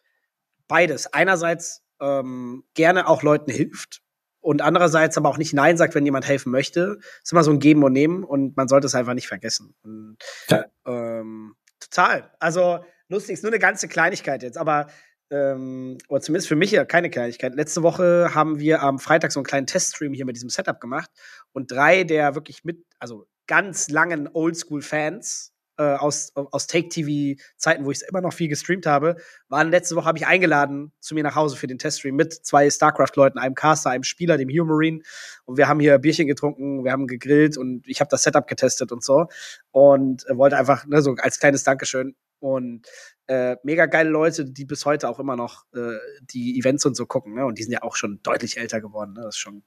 beides. Einerseits ähm, gerne auch Leuten hilft und andererseits aber auch nicht Nein sagt, wenn jemand helfen möchte. ist immer so ein Geben und Nehmen und man sollte es einfach nicht vergessen. Und, Ja. ähm, total. Also lustig, ist nur eine ganze Kleinigkeit jetzt, aber ähm, oder zumindest für mich ja keine Kleinigkeit. Letzte Woche haben wir am Freitag so einen kleinen Teststream hier mit diesem Setup gemacht und drei der wirklich mit, also ganz langen Oldschool-Fans äh, aus, aus Take-TV-Zeiten, wo ich immer noch viel gestreamt habe, waren letzte Woche, habe ich eingeladen zu mir nach Hause für den Teststream mit zwei StarCraft-Leuten, einem Caster, einem Spieler, dem Hugh Marine. Und wir haben hier Bierchen getrunken, wir haben gegrillt und ich habe das Setup getestet und so. Und äh, wollte einfach, ne, so als kleines Dankeschön. Und äh, mega geile Leute, die bis heute auch immer noch äh, die Events und so gucken. Ne? Und die sind ja auch schon deutlich älter geworden. Ne? Das ist schon,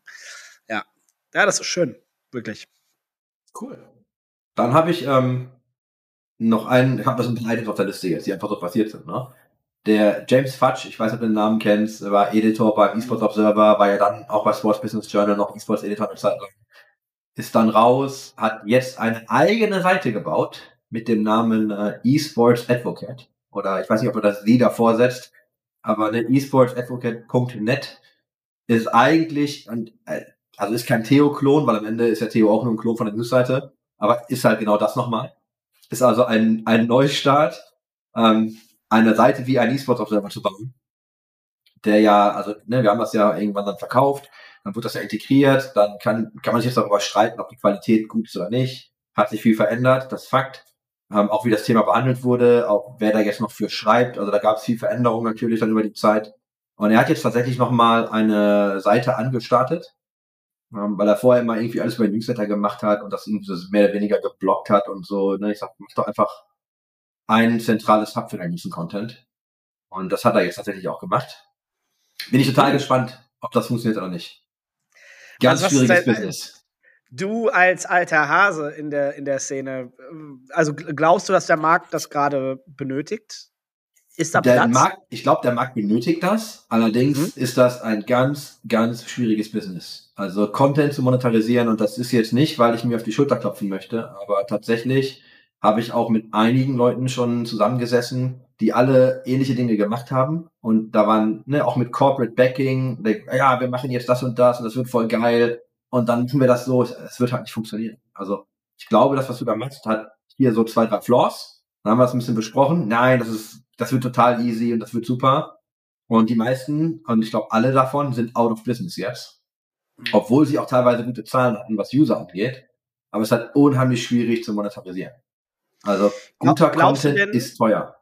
ja. Ja, das ist schön. Wirklich. Cool. Dann habe ich ähm, noch einen, ich habe das ein paar Items auf der Liste jetzt, die einfach so passiert sind, ne? Der James Fudge, ich weiß nicht, ob du den Namen kennst, war Editor beim eSports Observer, war ja dann auch bei Sports Business Journal noch eSports Editor eine Zeit lang. Ist dann raus, hat jetzt eine eigene Seite gebaut mit dem Namen äh, eSports Advocate. Oder ich weiß nicht, ob er das Sie davor setzt, aber ne, esportsadvocate.net ist eigentlich, äh, also ist kein Theo-Klon, weil am Ende ist ja Theo auch nur ein Klon von der Newsseite, aber ist halt genau das nochmal. Ist also ein, ein Neustart, ähm, eine Seite wie ein E-Sports Observer zu bauen. Der ja, also, ne, wir haben das ja irgendwann dann verkauft, dann wird das ja integriert, dann kann, kann man sich jetzt darüber streiten, ob die Qualität gut ist oder nicht. Hat sich viel verändert, das Fakt. Ähm, auch wie das Thema behandelt wurde, auch wer da jetzt noch für schreibt. Also da gab es viel Veränderung natürlich dann über die Zeit. Und er hat jetzt tatsächlich nochmal eine Seite angestartet, ähm, weil er vorher immer irgendwie alles über den Newsletter gemacht hat und das irgendwie mehr oder weniger geblockt hat und so. Ne? Ich sag, mach doch einfach ein zentrales Hub für deinen nächsten Content. Und das hat er jetzt tatsächlich auch gemacht. Bin ich total gespannt, ob das funktioniert oder nicht. Ganz Also schwieriges Business. Du als alter Hase in der, in der Szene, äh, also gl- glaubst du, dass der Markt das gerade benötigt? Ist da Der Platz? Markt, ich glaube, der Markt benötigt das. Allerdings Mhm. ist das ein ganz, ganz schwieriges Business. Also Content zu monetarisieren und das ist jetzt nicht, weil ich mir auf die Schulter klopfen möchte, aber tatsächlich habe ich auch mit einigen Leuten schon zusammengesessen, die alle ähnliche Dinge gemacht haben und da waren ne, auch mit Corporate Backing, like, ja, wir machen jetzt das und das und das wird voll geil und dann tun wir das so, es, wird halt nicht funktionieren. Also ich glaube, das, was du da machst, hat hier so zwei, drei Flaws, Dann haben wir es ein bisschen besprochen. Nein, das ist, das wird total easy und das wird super. Und die meisten, und ich glaube alle davon, sind out of business jetzt. Obwohl sie auch teilweise gute Zahlen hatten, was User angeht. Aber es ist halt unheimlich schwierig zu monetarisieren. Also guter Glaubst du Content denn- ist teuer.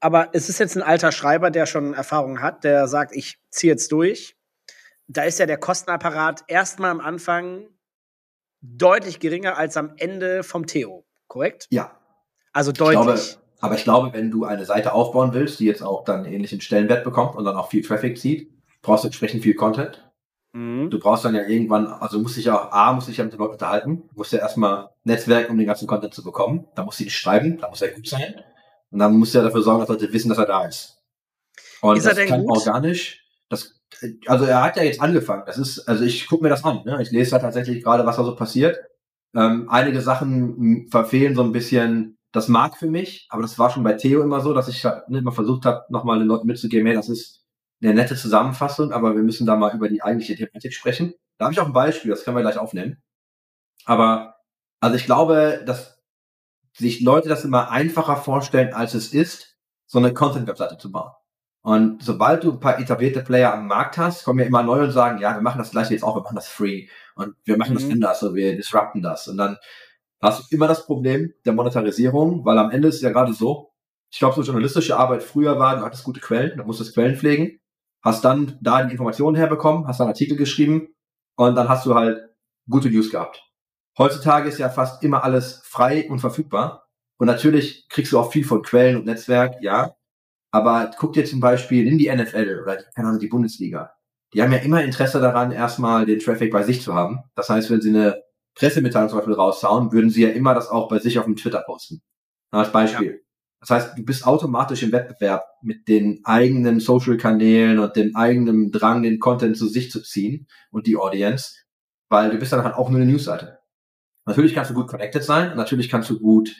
Aber es ist jetzt ein alter Schreiber, der schon Erfahrung hat, der sagt, ich ziehe jetzt durch. Da ist ja der Kostenapparat erstmal am Anfang deutlich geringer als am Ende vom Theo, korrekt? Ja, Also Ich glaube, deutlich. aber ich glaube, wenn du eine Seite aufbauen willst, die jetzt auch dann ähnlichen Stellenwert bekommt und dann auch viel Traffic zieht, brauchst du entsprechend viel Content. Mhm. Du brauchst dann ja irgendwann, also du musst dich ja auch, A, musst dich ja mit den Leuten unterhalten, musst ja erstmal netzwerken, um den ganzen Content zu bekommen. Da musst du dich schreiben, da muss er gut sein. Und dann musst du ja dafür sorgen, dass Leute wissen, dass er da ist. Und Ist er das kann gut? organisch. Das, also er hat ja jetzt angefangen. Das ist, also ich gucke mir das an. Ne? Ich lese da tatsächlich gerade, was da so passiert. Ähm, einige Sachen verfehlen so ein bisschen das mag für mich, aber das war schon bei Theo immer so, dass ich halt, ne, immer versucht habe, nochmal den Leuten mitzugeben, hey, das ist eine nette Zusammenfassung, aber wir müssen da mal über die eigentliche Thematik sprechen. Da habe ich auch ein Beispiel, das können wir gleich aufnehmen. Aber also ich glaube, dass sich Leute das immer einfacher vorstellen, als es ist, so eine Content-Webseite zu bauen. Und sobald du ein paar etablierte Player am Markt hast, kommen ja immer neue und sagen, ja, wir machen das gleiche jetzt auch, wir machen das free und wir machen das Mhm. anders, so wir disrupten das. Und dann hast du immer das Problem der Monetarisierung, weil am Ende ist es ja gerade so, ich glaube, so journalistische Arbeit früher war, du hattest gute Quellen, du musstest Quellen pflegen, hast dann da die Informationen herbekommen, hast dann Artikel geschrieben und dann hast du halt gute News gehabt. Heutzutage ist ja fast immer alles frei und verfügbar. Und natürlich kriegst du auch viel von Quellen und Netzwerk, ja. Aber guck dir zum Beispiel in die NFL oder keine Ahnung, die Bundesliga. Die haben ja immer Interesse daran, erstmal den Traffic bei sich zu haben. Das heißt, wenn sie eine Pressemitteilung zum Beispiel raushauen, würden sie ja immer das auch bei sich auf dem Twitter posten. Als Beispiel. Das heißt, du bist automatisch im Wettbewerb mit den eigenen Social-Kanälen und dem eigenen Drang, den Content zu sich zu ziehen und die Audience, weil du bist dann halt auch nur eine Newsseite. Natürlich kannst du gut connected sein, natürlich kannst du gut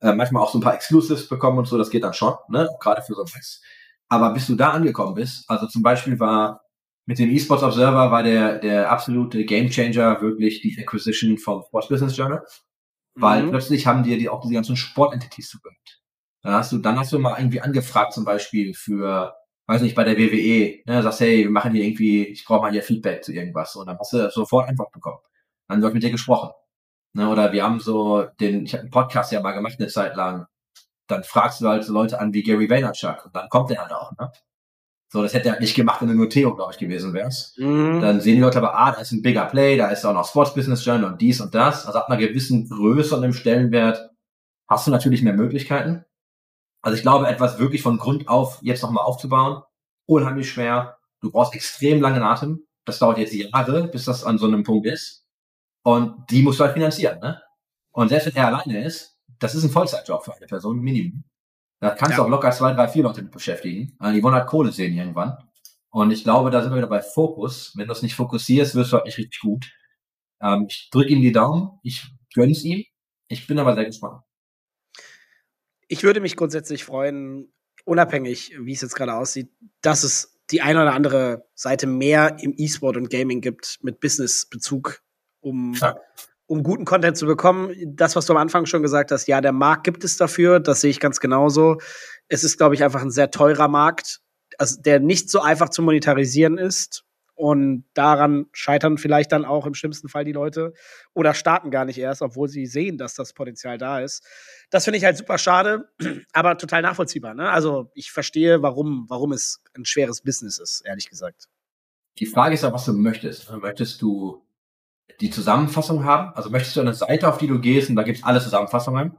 äh, manchmal auch so ein paar Exclusives bekommen und so, das geht dann schon, ne? gerade für so was. Aber bis du da angekommen bist, also zum Beispiel war mit dem eSports Observer war der, der absolute Gamechanger wirklich die Acquisition vom Sports Business Journal, weil Mhm. plötzlich haben dir die auch diese ganzen Sportentities zugehört. Dann hast du, dann hast du mal irgendwie angefragt zum Beispiel für, weiß nicht, bei der WWE, ne, sagst, hey, wir machen hier irgendwie, ich brauche mal hier Feedback zu irgendwas und dann hast du sofort Antwort bekommen. Dann wird mit dir gesprochen. Ne, oder wir haben so den, ich habe einen Podcast ja mal gemacht eine Zeit lang. Dann fragst du halt so Leute an wie Gary Vaynerchuk und dann kommt er halt auch, ne? So, das hätte er halt nicht gemacht, wenn du nur Theo, glaube ich, gewesen wärst. Mhm. Dann sehen die Leute aber, ah, da ist ein bigger Play, da ist auch noch Sports Business Journal und dies und das. Also ab einer gewissen Größe und einem Stellenwert hast du natürlich mehr Möglichkeiten. Also ich glaube, etwas wirklich von Grund auf jetzt nochmal aufzubauen, unheimlich schwer. Du brauchst extrem langen Atem. Das dauert jetzt Jahre, bis das an so einem Punkt ist. Und die musst du halt finanzieren, ne? Und selbst wenn er alleine ist, das ist ein Vollzeitjob für eine Person, Minimum. Da kannst du Ja. auch locker zwei, drei, vier Leute mit beschäftigen. Also die wollen halt Kohle sehen irgendwann. Und ich glaube, da sind wir wieder bei Fokus. Wenn du es nicht fokussierst, wirst du halt nicht richtig gut. Ähm, ich drücke ihm die Daumen. Ich gönn's ihm. Ich bin aber sehr gespannt. Ich würde mich grundsätzlich freuen, unabhängig, wie es jetzt gerade aussieht, dass es die eine oder andere Seite mehr im E-Sport und Gaming gibt mit Business-Bezug, um, Ja. Um guten Content zu bekommen. Das, was du am Anfang schon gesagt hast, ja, der Markt gibt es dafür, das sehe ich ganz genauso. Es ist, glaube ich, einfach ein sehr teurer Markt, also der nicht so einfach zu monetarisieren ist. Und daran scheitern vielleicht dann auch im schlimmsten Fall die Leute oder starten gar nicht erst, obwohl sie sehen, dass das Potenzial da ist. Das finde ich halt super schade, aber total nachvollziehbar. Ne? Also ich verstehe, warum, warum es ein schweres Business ist, ehrlich gesagt. Die Frage ist ja, was du möchtest. Möchtest du die Zusammenfassung haben? Also möchtest du eine Seite, auf die du gehst und da gibt's alle Zusammenfassungen?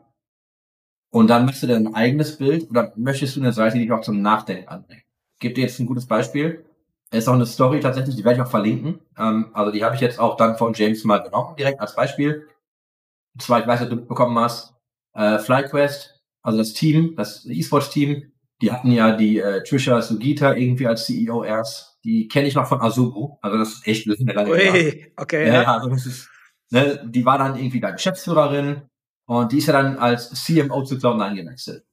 Und dann machst du dir ein eigenes Bild oder möchtest du eine Seite, die dich auch zum Nachdenken anregt? Gebe dir jetzt ein gutes Beispiel. Ist auch eine Story tatsächlich, die werde ich auch verlinken. Ähm, also die habe ich jetzt auch dann von James mal genommen, direkt als Beispiel. Zwar, ich weiß ob du mitbekommen hast, äh, FlyQuest, also das Team, das E-Sports-Team, die hatten ja die äh, Trisha Sugita irgendwie als CEO erst. Die kenne ich noch von Azubu. Also das ist echt, eine lange. Ui, okay, Ja, ja. ja, also das ist, ne, die war dann irgendwie da Geschäftsführerin und die ist ja dann als CMO zu Cloud9 gewechselt.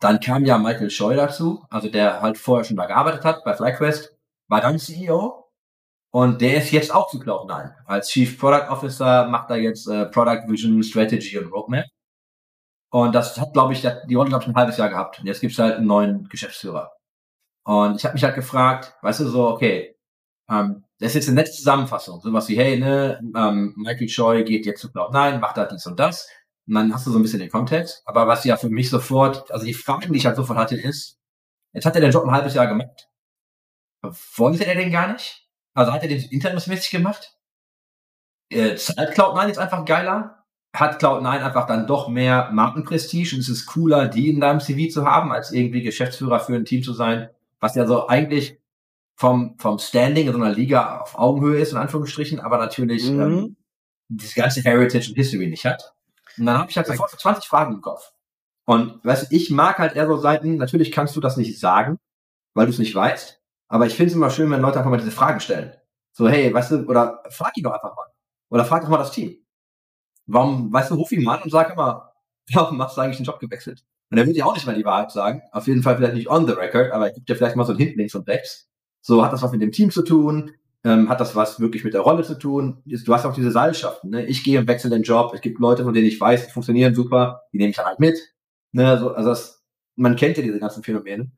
Dann kam ja Michael Scheu dazu, also der halt vorher schon da gearbeitet hat bei FlyQuest, war dann CEO und der ist jetzt auch zu Cloud9. Als Chief Product Officer macht er jetzt äh, Product Vision, Strategy und Roadmap. Und das hat, glaube ich, die Rolle, glaube ich, ein halbes Jahr gehabt. Und jetzt gibt's halt einen neuen Geschäftsführer. Und ich habe mich halt gefragt, weißt du, so, okay, ähm, das ist jetzt eine nette Zusammenfassung. Sowas wie, hey, ne, ähm, Michael Choi geht jetzt zu Cloud9, macht da dies und das. Und dann hast du so ein bisschen den Kontext. Aber was ja für mich sofort, also die Frage, die ich halt sofort hatte, ist, jetzt hat er den Job ein halbes Jahr gemacht. Wollte er den gar nicht? Also hat er den interimsmäßig gemacht? Äh, zahlt Cloud9 jetzt einfach geiler? Hat Cloud9 einfach dann doch mehr Markenprestige und es ist cooler, die in deinem CV zu haben, als irgendwie Geschäftsführer für ein Team zu sein, was ja so eigentlich vom, vom Standing in so einer Liga auf Augenhöhe ist, in Anführungsstrichen, aber natürlich mhm. ähm, dieses ganze Heritage und History nicht hat. Und dann habe ich halt sofort 20 Fragen im Kopf. Und weißt du, ich mag halt eher so Seiten, natürlich kannst du das nicht sagen, weil du es nicht weißt, aber ich finde es immer schön, wenn Leute einfach mal diese Fragen stellen. So, hey, weißt du, oder frag ihn doch einfach mal. Oder frag doch mal das Team. Warum, weißt du, ruf ihn mal an und sag immer, warum machst du eigentlich den Job gewechselt? Und er wird dir auch nicht mal die Wahrheit sagen. Auf jeden Fall vielleicht nicht on the record, aber er gibt dir vielleicht mal so ein Hint links und rechts. So, hat das was mit dem Team zu tun? Ähm, hat das was wirklich mit der Rolle zu tun? Du hast auch diese Seilschaften. Ne? Ich gehe und wechsle den Job. Es gibt Leute, von denen ich weiß, die funktionieren super. Die nehme ich dann halt mit. Ne? So, also das, man kennt ja diese ganzen Phänomene.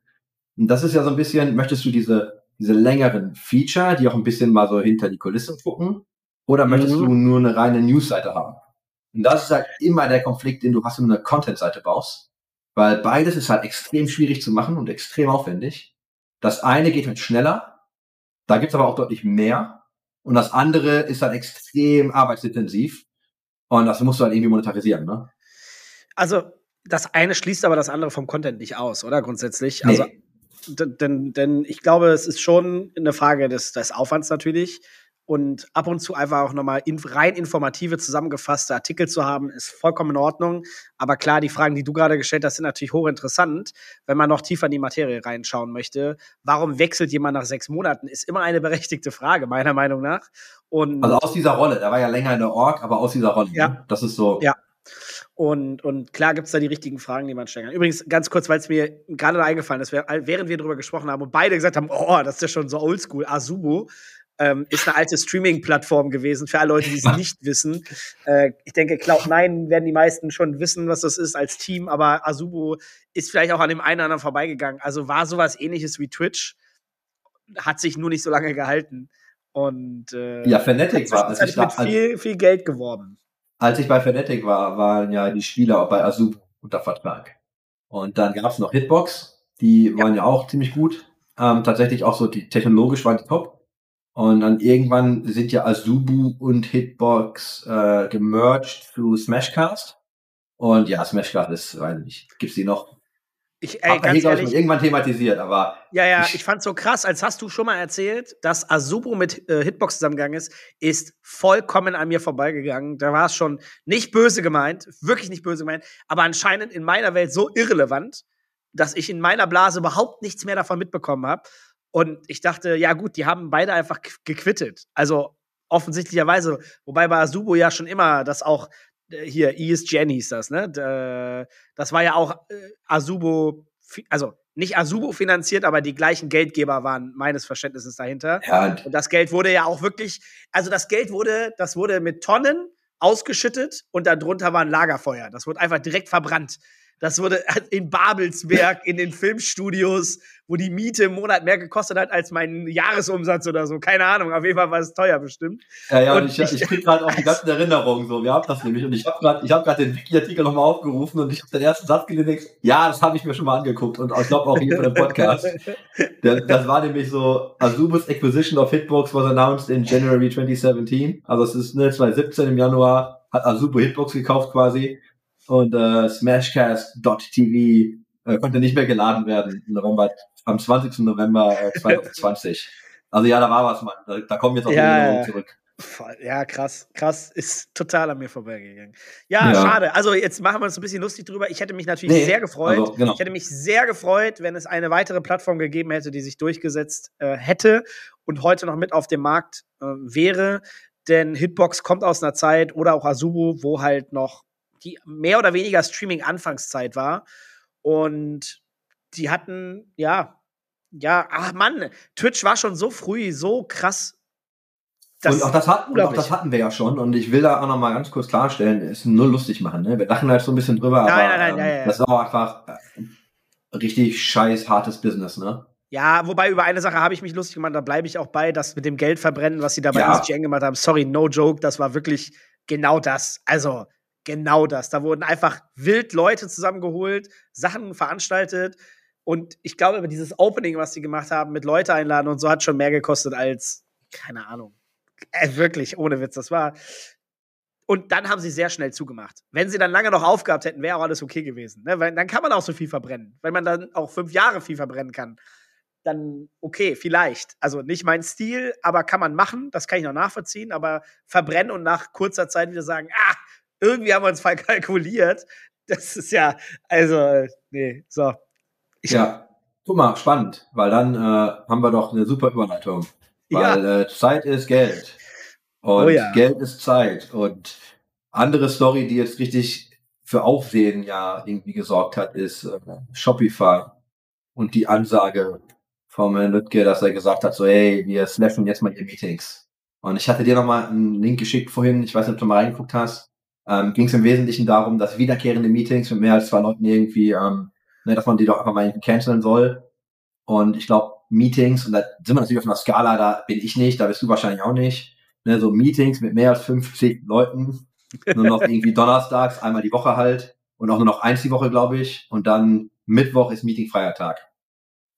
Und das ist ja so ein bisschen, möchtest du diese, diese längeren Feature, die auch ein bisschen mal so hinter die Kulissen gucken? Oder möchtest mhm. du nur eine reine News-Seite haben? Und das ist halt immer der Konflikt, den du hast, wenn du eine Content-Seite baust. Weil beides ist halt extrem schwierig zu machen und extrem aufwendig. Das eine geht halt schneller, da gibt's aber auch deutlich mehr. Und das andere ist halt extrem arbeitsintensiv. Und das musst du halt irgendwie monetarisieren, ne? Also, das eine schließt aber das andere vom Content nicht aus, oder? Grundsätzlich. Nee. Also, denn, denn ich glaube, es ist schon eine Frage des, des Aufwands natürlich und ab und zu einfach auch nochmal in, rein informative, zusammengefasste Artikel zu haben, ist vollkommen in Ordnung. Aber klar, die Fragen, die du gerade gestellt hast, sind natürlich hochinteressant, wenn man noch tiefer in die Materie reinschauen möchte. Warum wechselt jemand nach sechs Monaten, ist immer eine berechtigte Frage, meiner Meinung nach. Und also aus dieser Rolle, der war ja länger in der Org, aber aus dieser Rolle. Ja. Ne? Das ist so. Ja. Und, und klar gibt es da die richtigen Fragen, die man stellen kann. Übrigens, ganz kurz, weil es mir gerade eingefallen ist, während wir darüber gesprochen haben und beide gesagt haben, oh, das ist ja schon so oldschool, Azubo, ähm, ist eine alte Streaming-Plattform gewesen, für alle Leute, die es nicht wissen. Äh, ich denke, Cloud9 werden die meisten schon wissen, was das ist als Team, aber Azubo ist vielleicht auch an dem einen oder anderen vorbeigegangen. Also war sowas ähnliches wie Twitch, hat sich nur nicht so lange gehalten. Und äh, ja, Fnatic war als ich mit da, viel, viel Geld geworben. Als ich bei Fnatic war, waren ja die Spieler auch bei Azubo unter Vertrag. Und dann gab es noch Hitbox, die ja. waren ja auch ziemlich gut. Ähm, tatsächlich auch so die technologisch waren die top. Und dann irgendwann sind ja Azubu und Hitbox äh, gemerged zu Smashcast. Und ja, Smashcast ist, weiß nicht, gibt's die noch? Ich, ey, ganz hier, ehrlich, irgendwann thematisiert, aber. Ja, ja, ich, ich fand's so krass, als hast du schon mal erzählt, dass Azubu mit äh, Hitbox zusammengegangen ist, ist vollkommen an mir vorbeigegangen. Da war es schon nicht böse gemeint, wirklich nicht böse gemeint, aber anscheinend in meiner Welt so irrelevant, dass ich in meiner Blase überhaupt nichts mehr davon mitbekommen habe. Und ich dachte, ja gut, die haben beide einfach gequittet. Also offensichtlicherweise, wobei bei Azubo ja schon immer das auch äh, hier ESGN hieß das, ne? Das war ja auch äh, Azubo, also nicht Azubo finanziert, aber die gleichen Geldgeber waren meines Verständnisses dahinter. Ja. Und das Geld wurde ja auch wirklich, also das Geld wurde, das wurde mit Tonnen ausgeschüttet und darunter war ein Lagerfeuer. Das wurde einfach direkt verbrannt. Das wurde in Babelsberg, in den Filmstudios, wo die Miete im Monat mehr gekostet hat als mein Jahresumsatz oder so. Keine Ahnung, auf jeden Fall war es teuer bestimmt. Ja, ja, und, und ich, ich, ich krieg gerade auch die ganzen Erinnerungen so. Wir haben das nämlich und ich habe gerade ich hab grad den Wiki-Artikel nochmal aufgerufen und ich habe den ersten Satz gelesen ja, das habe ich mir schon mal angeguckt und ich glaube auch hier von dem Podcast. Der, das war nämlich so, Azubus Acquisition of Hitbox was announced in January 2017. Also es ist ne, 2017 im Januar hat Azubo Hitbox gekauft quasi und äh, Smashcast.tv äh, konnte nicht mehr geladen werden im November, am 20. November äh, 2020. also ja, da war was, Mann. Da, da kommen jetzt auch ja, ja. zurück. Ja, krass, krass, ist total an mir vorbeigegangen. Ja, ja, schade. Also jetzt machen wir uns ein bisschen lustig drüber. Ich hätte mich natürlich nee, sehr gefreut. Also, genau. Ich hätte mich sehr gefreut, wenn es eine weitere Plattform gegeben hätte, die sich durchgesetzt äh, hätte und heute noch mit auf dem Markt äh, wäre. Denn Hitbox kommt aus einer Zeit oder auch Azubu, wo halt noch die mehr oder weniger Streaming-Anfangszeit war. Und die hatten, ja, ja, ach Mann, Twitch war schon so früh, so krass Das und auch das, hatten, und auch das hatten wir ja schon. Und ich will da auch noch mal ganz kurz klarstellen, es ist null lustig machen. Ne? Wir lachen halt so ein bisschen drüber, Nein, aber nein, nein, ähm, ja, ja. das ist auch einfach äh, richtig scheiß hartes Business. Ne? Ja, wobei über eine Sache habe ich mich lustig gemacht, da bleibe ich auch bei, das mit dem Geld verbrennen, was sie da bei Ja. ESGN gemacht haben. Sorry, no joke, das war wirklich genau das. Also, genau das. Da wurden einfach wild Leute zusammengeholt, Sachen veranstaltet. Und ich glaube, dieses Opening, was sie gemacht haben, mit Leute einladen und so, hat schon mehr gekostet als, keine Ahnung. Äh, wirklich, ohne Witz. Das war. Und dann haben sie sehr schnell zugemacht. Wenn sie dann lange noch aufgehabt hätten, wäre auch alles okay gewesen. Ne? Weil dann kann man auch so viel verbrennen. Wenn man dann auch fünf Jahre viel verbrennen kann, dann okay, vielleicht. Also nicht mein Stil, aber kann man machen. Das kann ich noch nachvollziehen. Aber verbrennen und nach kurzer Zeit wieder sagen, ah, irgendwie haben wir uns verkalkuliert. Das ist ja, also, nee, so. Ich- ja, guck mal, spannend, weil dann äh, haben wir doch eine super Überleitung. Weil äh, Zeit ist Geld. Und Oh ja. Geld ist Zeit. Und andere Story, die jetzt richtig für Aufsehen ja irgendwie gesorgt hat, ist äh, Shopify und die Ansage vom Herrn Lüttke, dass er gesagt hat, so hey, wir slashen jetzt mal die Meetings. Und ich hatte dir nochmal einen Link geschickt vorhin, ich weiß nicht, ob du mal reingeguckt hast. Ähm, Ging es im Wesentlichen darum, dass wiederkehrende Meetings mit mehr als zwei Leuten irgendwie, ähm, ne, dass man die doch einfach mal irgendwie canceln soll. Und ich glaube, Meetings, und da sind wir natürlich auf einer Skala, da bin ich nicht, da bist du wahrscheinlich auch nicht. Ne, so Meetings mit mehr als 50 Leuten, nur noch irgendwie donnerstags, einmal die Woche halt, und auch nur noch eins die Woche, glaube ich. Und dann Mittwoch ist Meetingfreier Tag.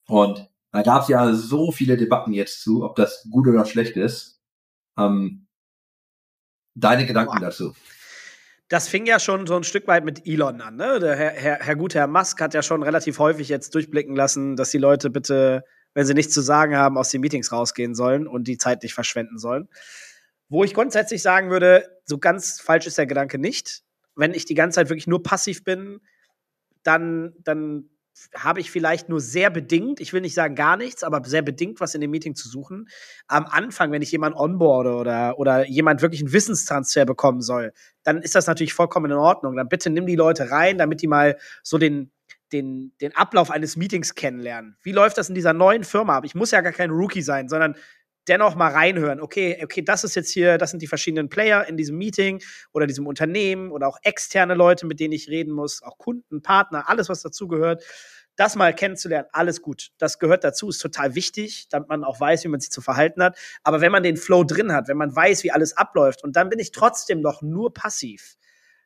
Und da gab es ja so viele Debatten jetzt zu, ob das gut oder schlecht ist. Ähm, deine Gedanken dazu? Das fing ja schon so ein Stück weit mit Elon an. Ne? Der Herr, Herr, Herr gute Herr Musk hat ja schon relativ häufig jetzt durchblicken lassen, dass die Leute bitte, wenn sie nichts zu sagen haben, aus den Meetings rausgehen sollen und die Zeit nicht verschwenden sollen. Wo ich grundsätzlich sagen würde, so ganz falsch ist der Gedanke nicht. Wenn ich die ganze Zeit wirklich nur passiv bin, dann, dann habe ich vielleicht nur sehr bedingt, ich will nicht sagen gar nichts, aber sehr bedingt was in dem Meeting zu suchen. Am Anfang, wenn ich jemanden onboarde oder, oder jemand wirklich einen Wissenstransfer bekommen soll, dann ist das natürlich vollkommen in Ordnung. Dann bitte nimm die Leute rein, damit die mal so den, den, den Ablauf eines Meetings kennenlernen. Wie läuft das in dieser neuen Firma ab? Ich muss ja gar kein Rookie sein, sondern dennoch mal reinhören. Okay, okay, das ist jetzt hier, das sind die verschiedenen Player in diesem Meeting oder diesem Unternehmen oder auch externe Leute, mit denen ich reden muss, auch Kunden, Partner, alles, was dazugehört. Das mal kennenzulernen, alles gut. Das gehört dazu, ist total wichtig, damit man auch weiß, wie man sich zu verhalten hat. Aber wenn man den Flow drin hat, wenn man weiß, wie alles abläuft und dann bin ich trotzdem noch nur passiv,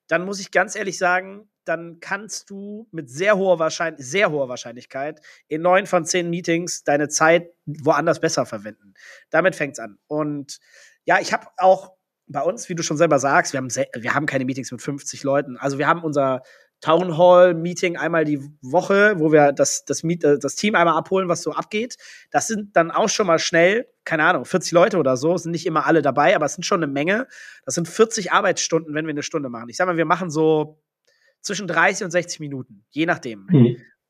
dann muss ich ganz ehrlich sagen, dann kannst du mit sehr hoher, Wahrschein sehr hoher Wahrscheinlichkeit in neun von zehn Meetings deine Zeit woanders besser verwenden. Damit fängt's an. Und ja, ich habe auch bei uns, wie du schon selber sagst, wir haben, wir haben keine Meetings mit 50 Leuten. Also wir haben unser Town Hall Meeting einmal die Woche, wo wir das, das, Meet, äh, das Team einmal abholen, was so abgeht. Das sind dann auch schon mal schnell, keine Ahnung, 40 Leute oder so, sind nicht immer alle dabei, aber es sind schon eine Menge. Das sind 40 Arbeitsstunden, wenn wir eine Stunde machen. Ich sag mal, wir machen so zwischen 30 und 60 Minuten, je nachdem,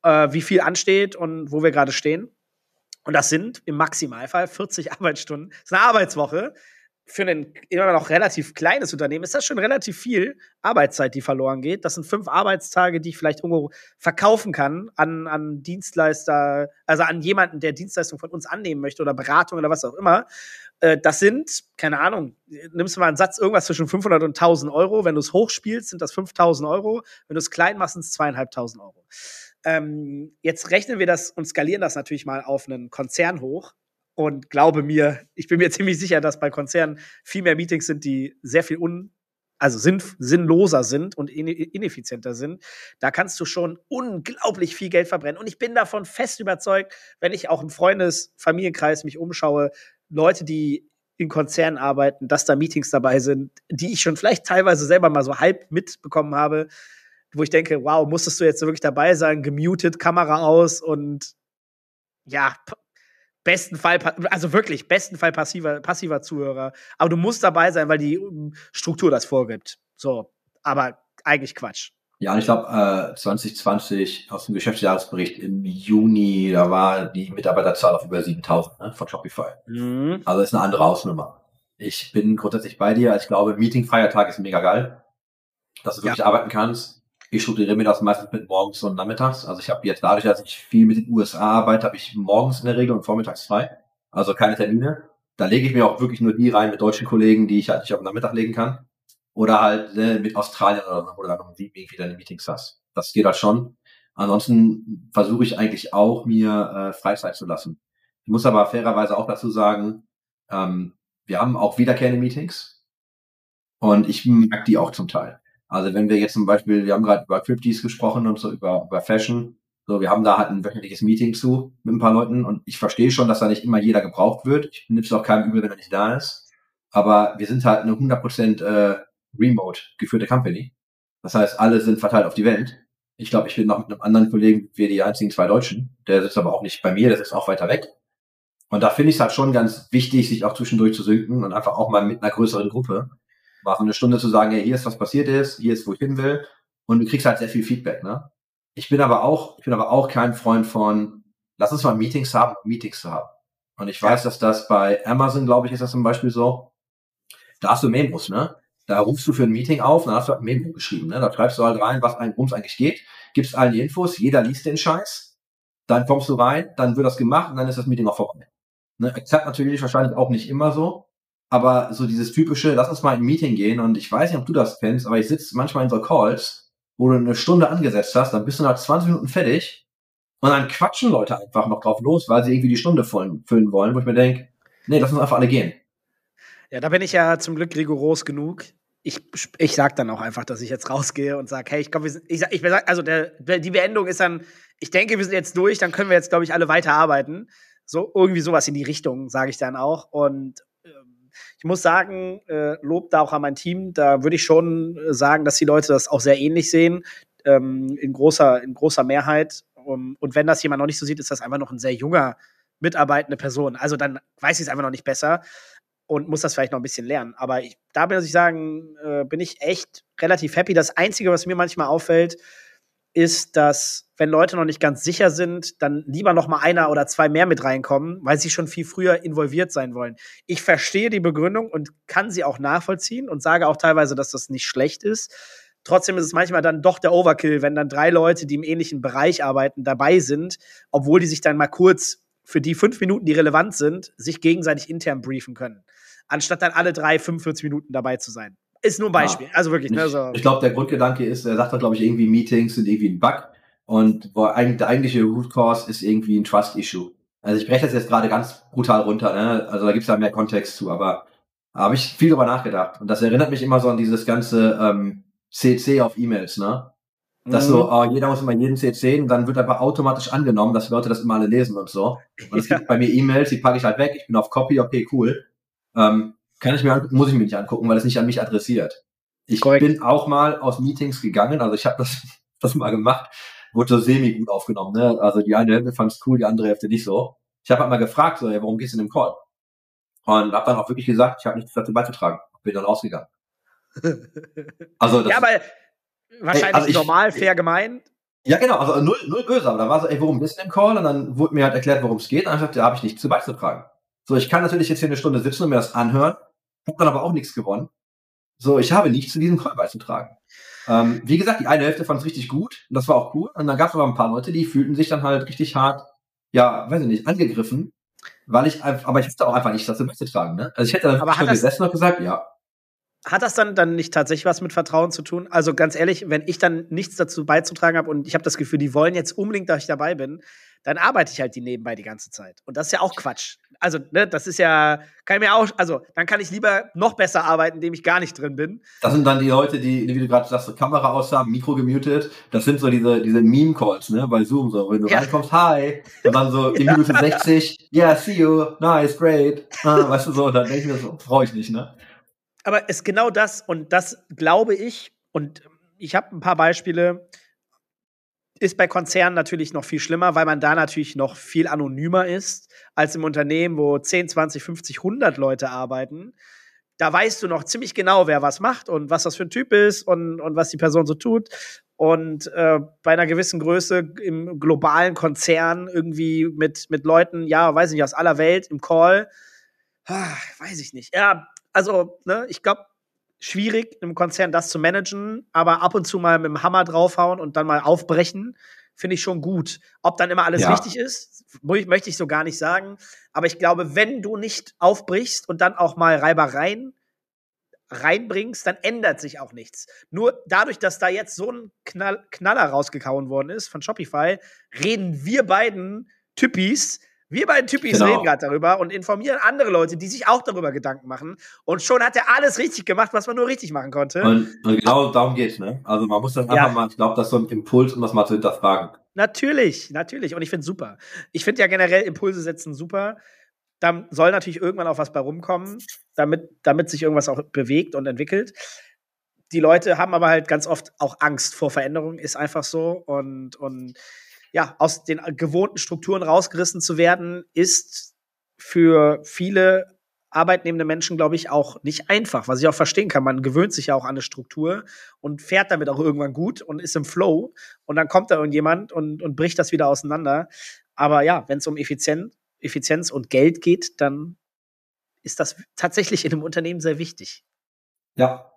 äh, wie viel ansteht und wo wir gerade stehen. Und das sind im Maximalfall 40 Arbeitsstunden. Das ist eine Arbeitswoche. Für ein immer noch relativ kleines Unternehmen ist das schon relativ viel Arbeitszeit, die verloren geht. Das sind fünf Arbeitstage, die ich vielleicht irgendwo verkaufen kann an, an Dienstleister, also an jemanden, der Dienstleistung von uns annehmen möchte oder Beratung oder was auch immer. Äh, das sind, keine Ahnung, nimmst du mal einen Satz, irgendwas zwischen 500 und 1000 Euro. Wenn du es hochspielst, sind das 5000 Euro. Wenn du es klein machst, sind es zweieinhalbtausend Euro. Ähm, jetzt rechnen wir das und skalieren das natürlich mal auf einen Konzern hoch. Und glaube mir, ich bin mir ziemlich sicher, dass bei Konzernen viel mehr Meetings sind, die sehr viel un, also sinn, sinnloser sind und in, ineffizienter sind. Da kannst du schon unglaublich viel Geld verbrennen. Und ich bin davon fest überzeugt, wenn ich auch im Freundes-, Familienkreis mich umschaue, Leute, die in Konzernen arbeiten, dass da Meetings dabei sind, die ich schon vielleicht teilweise selber mal so halb mitbekommen habe, wo ich denke, wow, musstest du jetzt wirklich dabei sein, gemutet, Kamera aus und ja, besten Fall, also wirklich, besten Fall passiver, passiver Zuhörer. Aber du musst dabei sein, weil die um, Struktur das vorgibt. So, aber eigentlich Quatsch. Ja, und ich glaube, äh, 2020 aus dem Geschäftsjahresbericht im Juni, da war die Mitarbeiterzahl auf über 7000 ne, von Shopify. Mhm. Also ist eine andere Hausnummer. Ich bin grundsätzlich bei dir. Ich glaube, Meeting-Feiertag ist mega geil, dass du Ja. wirklich arbeiten kannst. Ich strukturiere mir das meistens mit morgens und nachmittags. Also ich habe jetzt dadurch, dass ich viel mit den USA arbeite, habe ich morgens in der Regel und vormittags frei. Also keine Termine. Da lege ich mir auch wirklich nur die rein mit deutschen Kollegen, die ich halt nicht auf den Nachmittag legen kann. Oder halt ne, mit Australien oder, oder dann noch irgendwie deine Meetings hast. Das geht halt schon. Ansonsten versuche ich eigentlich auch, mir äh, Freizeit zu lassen. Ich muss aber fairerweise auch dazu sagen, ähm, wir haben auch wiederkehrende Meetings und ich mag die auch zum Teil. Also wenn wir jetzt zum Beispiel, wir haben gerade über Crypties gesprochen und so über, über Fashion, so, wir haben da halt ein wöchentliches Meeting zu mit ein paar Leuten und ich verstehe schon, dass da nicht immer jeder gebraucht wird. Ich nehme es auch keinem übel, wenn er nicht da ist. Aber wir sind halt eine 100% äh, remote geführte Company. Das heißt, alle sind verteilt auf die Welt. Ich glaube, ich bin noch mit einem anderen Kollegen, wir die einzigen zwei Deutschen. Der sitzt aber auch nicht bei mir, der sitzt auch weiter weg. Und da finde ich es halt schon ganz wichtig, sich auch zwischendurch zu sinken und einfach auch mal mit einer größeren Gruppe so eine Stunde zu sagen, hey, hier ist was passiert ist, hier ist, wo ich hin will. Und du kriegst halt sehr viel Feedback, ne? Ich bin aber auch, ich bin aber auch kein Freund von, lass uns mal Meetings haben, Meetings zu haben. Und ich weiß, dass das bei Amazon, glaube ich, ist das zum Beispiel so. Da hast du Memos, ne? Da rufst du für ein Meeting auf, dann hast du halt ein Memo geschrieben, ne? Da schreibst du halt rein, was ein, worum es eigentlich geht, gibst allen die Infos, jeder liest den Scheiß, dann kommst du rein, dann wird das gemacht und dann ist das Meeting auch vorbei. Ne? Klappt natürlich wahrscheinlich auch nicht immer so, aber so dieses typische, lass uns mal in ein Meeting gehen und ich weiß nicht, ob du das kennst, aber ich sitze manchmal in so Calls, wo du eine Stunde angesetzt hast, dann bist du nach 20 Minuten fertig und dann quatschen Leute einfach noch drauf los, weil sie irgendwie die Stunde füllen, wollen, wo ich mir denke, nee, lass uns einfach alle gehen. Ja, da bin ich ja zum Glück rigoros genug. Ich, ich sag dann auch einfach, dass ich jetzt rausgehe und sage, hey, ich glaube, ich, ich, ich also der, die Beendung ist dann, ich denke, wir sind jetzt durch, dann können wir jetzt, glaube ich, alle weiterarbeiten. So, irgendwie sowas in die Richtung, sage ich dann auch. Und ich muss sagen, äh, Lob da auch an mein Team. Da würde ich schon äh, sagen, dass die Leute das auch sehr ähnlich sehen, ähm, in, großer, in großer Mehrheit. Um, und wenn das jemand noch nicht so sieht, ist das einfach noch ein sehr junger, mitarbeitende Person. Also dann weiß ich es einfach noch nicht besser und muss das vielleicht noch ein bisschen lernen. Aber ich, da muss ich sagen, äh, bin ich echt relativ happy. Das Einzige, was mir manchmal auffällt, ist, dass wenn Leute noch nicht ganz sicher sind, dann lieber noch mal einer oder zwei mehr mit reinkommen, weil sie schon viel früher involviert sein wollen. Ich verstehe die Begründung und kann sie auch nachvollziehen und sage auch teilweise, dass das nicht schlecht ist. Trotzdem ist es manchmal dann doch der Overkill, wenn dann drei Leute, die im ähnlichen Bereich arbeiten, dabei sind, obwohl die sich dann mal kurz für die fünf Minuten, die relevant sind, sich gegenseitig intern briefen können. Anstatt dann alle drei 45 Minuten dabei zu sein. Ist nur ein Beispiel. Ja. Also wirklich. Ne, so. Ich glaube, der Grundgedanke ist, er sagt da, glaube ich, irgendwie Meetings sind irgendwie ein Bug. Und der eigentliche Root Cause ist irgendwie ein Trust-Issue. Also ich breche das jetzt gerade ganz brutal runter, ne? Also da gibt's ja mehr Kontext zu, aber da habe ich viel drüber nachgedacht. Und das erinnert mich immer so an dieses ganze ähm, CC auf E-Mails, ne? Dass mhm. so, oh, jeder muss immer jeden CC und dann wird aber automatisch angenommen, dass Leute das immer alle lesen und so. Und es ja. gibt bei mir E-Mails, die packe ich halt weg, ich bin auf Copy, okay, cool. Ähm, kann ich mir angucken, muss ich mir nicht angucken, weil es nicht an mich adressiert. Ich Correct. bin auch mal aus Meetings gegangen, also ich habe das, das mal gemacht, wurde so semi gut aufgenommen. Ne? Also die eine Hälfte fand es cool, die andere Hälfte nicht so. Ich habe halt mal gefragt, so, ja, warum gehst du in den Call? Und habe dann auch wirklich gesagt, ich habe nichts dazu beizutragen. Bin dann rausgegangen. Also das, ja, aber wahrscheinlich ey, also ich, normal, fair gemeint. Ja, genau, also null, null böse, aber da war so, ey, worum bist du im Call? Und dann wurde mir halt erklärt, worum es geht. Und dann habe ich gesagt, ja, habe ich nichts zu beizutragen. So, ich kann natürlich jetzt hier eine Stunde sitzen und mir das anhören, habe dann aber auch nichts gewonnen. So, ich habe nichts zu diesem Call beizutragen. Ähm, wie gesagt, die eine Hälfte fand es richtig gut und das war auch cool. Und dann gab es aber ein paar Leute, die fühlten sich dann halt richtig hart, ja, weiß ich nicht, angegriffen, weil ich einfach, aber ich wusste auch einfach nicht, dazu beizutragen. Ne? Also ich hätte dann aber schon gesessen und gesagt, ja, hat das dann, dann nicht tatsächlich was mit Vertrauen zu tun? Also ganz ehrlich, wenn ich dann nichts dazu beizutragen habe und ich habe das Gefühl, die wollen jetzt unbedingt, dass ich dabei bin, dann arbeite ich halt die nebenbei die ganze Zeit. Und das ist ja auch Quatsch. Also, ne, das ist ja, kann ich mir auch, also, dann kann ich lieber noch besser arbeiten, indem ich gar nicht drin bin. Das sind dann die Leute, die, wie du gerade sagst, so Kamera aus haben, Mikro gemutet. Das sind so diese, diese Meme-Calls, ne, bei Zoom, so, wenn du ja. reinkommst, hi, und dann so in Minute 60, yeah, see you, nice, great, ah, weißt du so, und dann denke ich mir so, freue ich nicht, ne? Aber es ist genau das, und das glaube ich, und ich habe ein paar Beispiele, ist bei Konzernen natürlich noch viel schlimmer, weil man da natürlich noch viel anonymer ist als im Unternehmen, wo 10, 20, 50, 100 Leute arbeiten. Da weißt du noch ziemlich genau, wer was macht und was das für ein Typ ist und, und was die Person so tut. Und äh, bei einer gewissen Größe im globalen Konzern irgendwie mit, mit Leuten, ja, weiß ich nicht, aus aller Welt im Call, ah, weiß ich nicht. Ja, also, ne, ich glaube, schwierig im Konzern das zu managen, aber ab und zu mal mit dem Hammer draufhauen und dann mal aufbrechen, finde ich schon gut. Ob dann immer alles Ja. richtig ist, möchte ich so gar nicht sagen. Aber ich glaube, wenn du nicht aufbrichst und dann auch mal Reibereien reinbringst, dann ändert sich auch nichts. Nur dadurch, dass da jetzt so ein Knall, Knaller rausgekauen worden ist von Shopify, reden wir beiden Typis, wir beiden Typis Genau. reden gerade darüber und informieren andere Leute, die sich auch darüber Gedanken machen. Und schon hat er alles richtig gemacht, was man nur richtig machen konnte. Und, und genau darum geht's, ne? Also man muss das einfach Ja. mal, ich glaube, das ist so ein Impuls, um das mal zu hinterfragen. Natürlich, natürlich. Und ich finde super. Ich finde ja generell Impulse setzen super. Da soll natürlich irgendwann auch was bei rumkommen, damit, damit sich irgendwas auch bewegt und entwickelt. Die Leute haben aber halt ganz oft auch Angst vor Veränderung, ist einfach so. Und, und ja, aus den gewohnten Strukturen rausgerissen zu werden, ist für viele arbeitnehmende Menschen, glaube ich, auch nicht einfach, was ich auch verstehen kann. Man gewöhnt sich ja auch an eine Struktur und fährt damit auch irgendwann gut und ist im Flow. Und dann kommt da irgendjemand und, und bricht das wieder auseinander. Aber ja, wenn es um Effizient, Effizienz und Geld geht, dann ist das tatsächlich in einem Unternehmen sehr wichtig. Ja.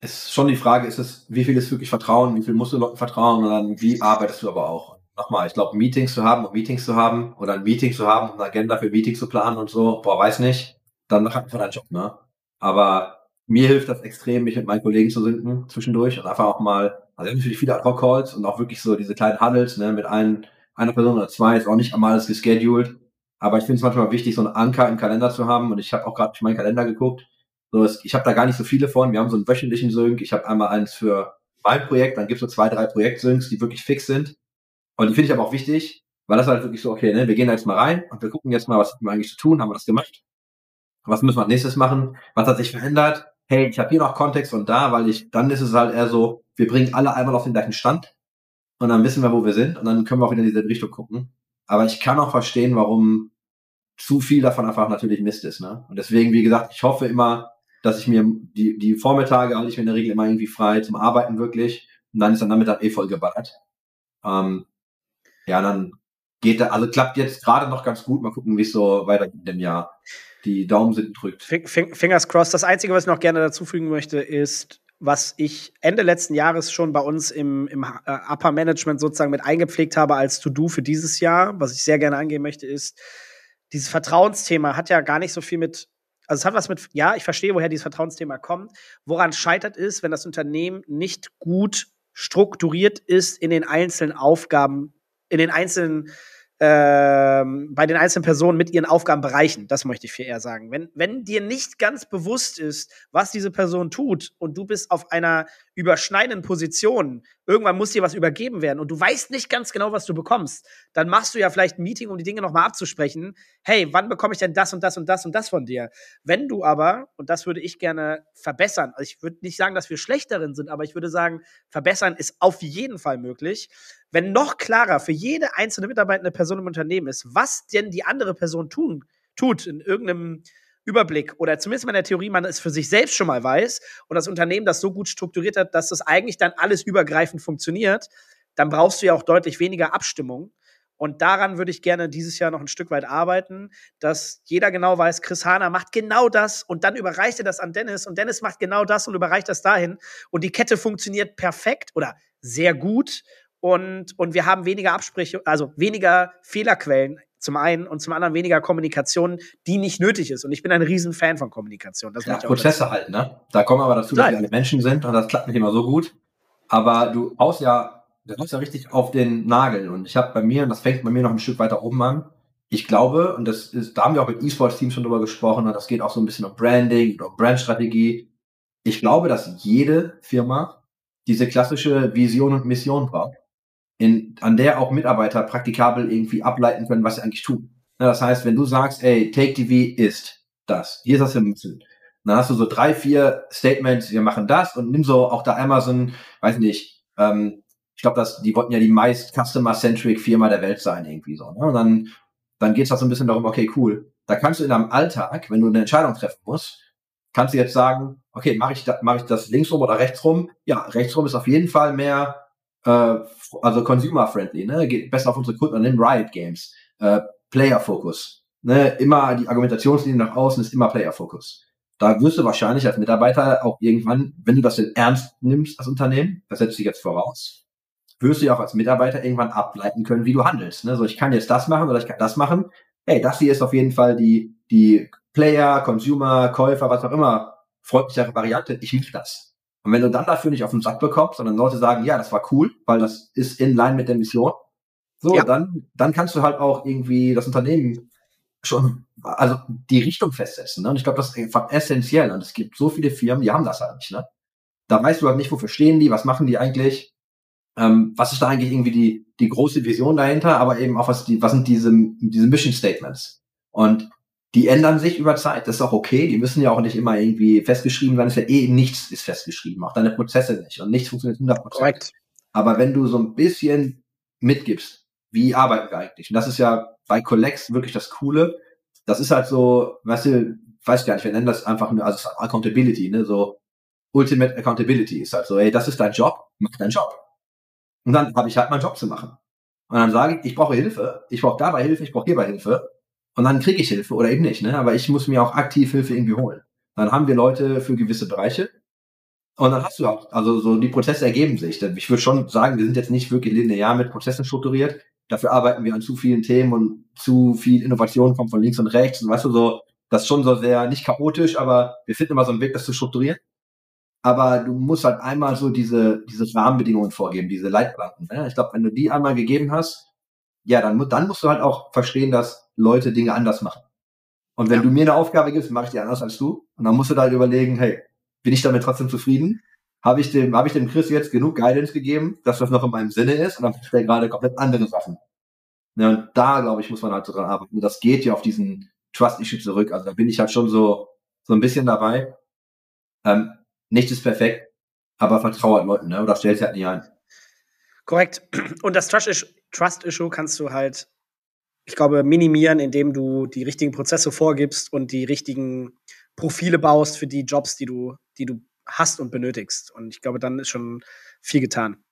Ist schon die Frage, ist es, wie viel ist wirklich Vertrauen, wie viel musst du Leuten vertrauen und dann wie arbeitest du aber auch? Nochmal, ich glaube, Meetings zu haben, um Meetings zu haben oder ein Meeting zu haben, um eine Agenda für Meetings zu planen und so, boah, weiß nicht, dann mach einfach deinen Job, ne? Aber mir hilft das extrem, mich mit meinen Kollegen zu sinken zwischendurch und einfach auch mal, also natürlich viele Ad-Hoc-Calls und auch wirklich so diese kleinen Huddles, ne, mit ein, einer Person oder zwei, ist auch nicht einmal alles gescheduled, aber ich finde es manchmal wichtig, so einen Anker im Kalender zu haben und ich habe auch gerade durch meinen Kalender geguckt, so, es, ich habe da gar nicht so viele von. Wir haben so einen wöchentlichen Sync. Ich habe einmal eins für mein Projekt, dann gibt's so zwei, drei Projekt-Syncs, die wirklich fix sind. Und die finde ich aber auch wichtig, weil das halt wirklich so, okay, ne, wir gehen da jetzt mal rein und wir gucken jetzt mal, was haben wir eigentlich zu tun, haben wir das gemacht? Was müssen wir als nächstes machen? Was hat sich verändert? Hey, ich habe hier noch Kontext und da, weil ich, dann ist es halt eher so, wir bringen alle einmal auf den gleichen Stand und dann wissen wir, wo wir sind und dann können wir auch wieder in dieselbe Richtung gucken. Aber ich kann auch verstehen, warum zu viel davon einfach natürlich Mist ist. Ne? Und deswegen, wie gesagt, ich hoffe immer, dass ich mir die, die Vormittage halte ich mir in der Regel immer irgendwie frei zum Arbeiten wirklich. Und dann ist dann Nachmittag eh voll geballert. Ähm, ja, dann geht da, also klappt jetzt gerade noch ganz gut. Mal gucken, wie es so weitergeht in dem Jahr. Die Daumen sind gedrückt. Fing- fing- Fingers crossed. Das Einzige, was ich noch gerne dazufügen möchte, ist, was ich Ende letzten Jahres schon bei uns im, im äh, Upper Management sozusagen mit eingepflegt habe als To-Do für dieses Jahr, was ich sehr gerne angehen möchte, ist, dieses Vertrauensthema hat ja gar nicht so viel mit, also es hat was mit, ja, ich verstehe, woher dieses Vertrauensthema kommt. Woran scheitert ist, wenn das Unternehmen nicht gut strukturiert ist in den einzelnen Aufgaben, in den einzelnen ähm, bei den einzelnen Personen mit ihren Aufgabenbereichen. Das möchte ich viel eher sagen. Wenn, wenn dir nicht ganz bewusst ist, was diese Person tut und du bist auf einer überschneidenden Position, irgendwann muss dir was übergeben werden und du weißt nicht ganz genau, was du bekommst, dann machst du ja vielleicht ein Meeting, um die Dinge nochmal abzusprechen. Hey, wann bekomme ich denn das und das und das und das von dir? Wenn du aber, und das würde ich gerne verbessern, also ich würde nicht sagen, dass wir schlecht darin sind, aber ich würde sagen, verbessern ist auf jeden Fall möglich, wenn noch klarer für jede einzelne mitarbeitende Person im Unternehmen ist, was denn die andere Person tun, tut in irgendeinem Überblick oder zumindest in der Theorie man es für sich selbst schon mal weiß und das Unternehmen das so gut strukturiert hat, dass das eigentlich dann alles übergreifend funktioniert, dann brauchst du ja auch deutlich weniger Abstimmung. Und daran würde ich gerne dieses Jahr noch ein Stück weit arbeiten, dass jeder genau weiß, Chris Hahner macht genau das und dann überreicht er das an Dennis und Dennis macht genau das und überreicht das dahin und die Kette funktioniert perfekt oder sehr gut und, und wir haben weniger Absprüche, also weniger Fehlerquellen zum einen und zum anderen weniger Kommunikation, die nicht nötig ist. Und ich bin ein riesen Fan von Kommunikation. Das Ja, Prozesse halt, ne? Da kommen aber dazu, dass Nein. wir alle Menschen sind und das klappt nicht immer so gut. Aber du haust ja, du haust ja richtig auf den Nagel. Und ich habe bei mir, und das fängt bei mir noch ein Stück weiter oben an, ich glaube, und das ist, da haben wir auch mit E-Sports-Teams schon drüber gesprochen, und das geht auch so ein bisschen um Branding oder um Brandstrategie. Ich glaube, dass jede Firma diese klassische Vision und Mission braucht, in, an der auch Mitarbeiter praktikabel irgendwie ableiten können, was sie eigentlich tun. Ja, das heißt, wenn du sagst, ey, Take TV ist das, hier ist das im Mützen, dann hast du so drei, vier Statements, wir machen das und nimm so auch da Amazon, weiß nicht, ähm, ich glaube, dass die wollten ja die meist customer-centric Firma der Welt sein, irgendwie so. Ne? Und dann, dann geht es halt so ein bisschen darum, okay, cool. Da kannst du in deinem Alltag, wenn du eine Entscheidung treffen musst, kannst du jetzt sagen, okay, mache ich, da, mach ich das links rum oder rechts rum? Ja, rechts rum ist auf jeden Fall mehr, äh, also consumer-friendly, ne? Geht besser auf unsere Kunden, nimm Riot Games, äh, Player-Focus. Ne? Immer die Argumentationslinie nach außen ist immer Player-Focus. Da wirst du wahrscheinlich als Mitarbeiter auch irgendwann, wenn du das denn ernst nimmst als Unternehmen, das setzt sich jetzt voraus, wirst du ja auch als Mitarbeiter irgendwann ableiten können, wie du handelst. Ne? So, ich kann jetzt das machen oder ich kann das machen. Hey, das hier ist auf jeden Fall die, die Player, Consumer, Käufer, was auch immer, freundlichere Variante. Ich mache das. Und wenn du dann dafür nicht auf den Sack bekommst, sondern Leute sagen, ja, das war cool, weil das ist in line mit der Mission, so, Ja. dann, dann kannst du halt auch irgendwie das Unternehmen schon, also die Richtung festsetzen. Ne? Und ich glaube, das ist einfach essentiell. Und es gibt so viele Firmen, die haben das halt nicht. Ne? Da weißt du halt nicht, wofür stehen die, was machen die eigentlich, ähm, was ist da eigentlich irgendwie die, die große Vision dahinter, aber eben auch was die, was sind diese, diese Mission Statements. Und die ändern sich über Zeit, das ist auch okay, die müssen ja auch nicht immer irgendwie festgeschrieben werden, ist ja eh nichts ist festgeschrieben, auch deine Prozesse nicht und nichts funktioniert 100%. Korrekt. Aber wenn du so ein bisschen mitgibst, wie arbeiten wir eigentlich? Und das ist ja bei Collects wirklich das Coole. Das ist halt so, weißt du, weiß gar nicht, wir nennen das einfach nur, also Accountability, ne, so Ultimate Accountability ist halt so, ey, das ist dein Job, mach deinen Job. Und dann habe ich halt meinen Job zu machen. Und dann sage ich, ich brauche Hilfe, ich brauche dabei Hilfe, ich brauche hierbei Hilfe. Und dann kriege ich Hilfe oder eben nicht, ne? Aber ich muss mir auch aktiv Hilfe irgendwie holen. Dann haben wir Leute für gewisse Bereiche. Und dann hast du auch, also so die Prozesse ergeben sich. Ich würde schon sagen, wir sind jetzt nicht wirklich linear mit Prozessen strukturiert. Dafür arbeiten wir an zu vielen Themen und zu viel Innovation kommt von links und rechts. Und weißt du, so, das ist schon so sehr, nicht chaotisch, aber wir finden immer so einen Weg, das zu strukturieren. Aber du musst halt einmal so diese, diese Rahmenbedingungen vorgeben, diese Leitplanken. Ne? Ich glaube, wenn du die einmal gegeben hast, ja, dann, dann musst du halt auch verstehen, dass Leute Dinge anders machen. Und wenn Ja. du mir eine Aufgabe gibst, mache ich die anders als du. Und dann musst du da halt überlegen, hey, bin ich damit trotzdem zufrieden? Habe ich dem, habe ich dem Chris jetzt genug Guidance gegeben, dass das noch in meinem Sinne ist? Und dann macht er gerade komplett andere Sachen. Ja, und da, glaube ich, muss man halt so dran arbeiten. Und das geht ja auf diesen Trust-Issue zurück. Also da bin ich halt schon so, so ein bisschen dabei. Ähm, nichts ist perfekt, aber vertraue halt Leuten, ne? Oder stellt halt nicht ein. Korrekt. Und das Trust-Issue Trust -Issue kannst du halt, ich glaube, minimieren, indem du die richtigen Prozesse vorgibst und die richtigen Profile baust für die Jobs, die du, die du hast und benötigst. Und ich glaube, dann ist schon viel getan.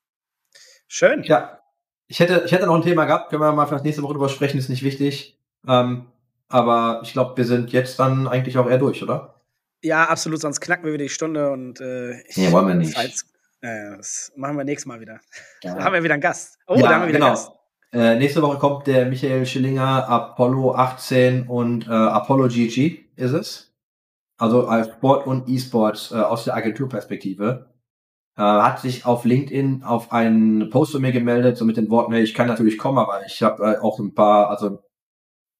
Schön. Ja, ich hätte, ich hätte noch ein Thema gehabt, können wir mal vielleicht nächste Woche drüber sprechen, ist nicht wichtig. Ähm, aber ich glaube, wir sind jetzt dann eigentlich auch eher durch, oder? Ja, absolut, sonst knacken wir wieder die Stunde und äh, ich, Nee, wollen wir nicht. Falls, äh, das machen wir nächstes Mal wieder. Ja. Da haben wir wieder einen Gast. Oh, Ja, da haben wir wieder genau. einen Gast. Äh, nächste Woche kommt der Michael Schillinger, Apollo 18 und äh, Apollo GG ist es. Also als Sport und E-Sports äh, aus der Agenturperspektive. Äh, hat sich auf LinkedIn auf einen Post von mir gemeldet, so mit den Worten, hey, ich kann natürlich kommen, aber ich habe äh, auch ein paar, also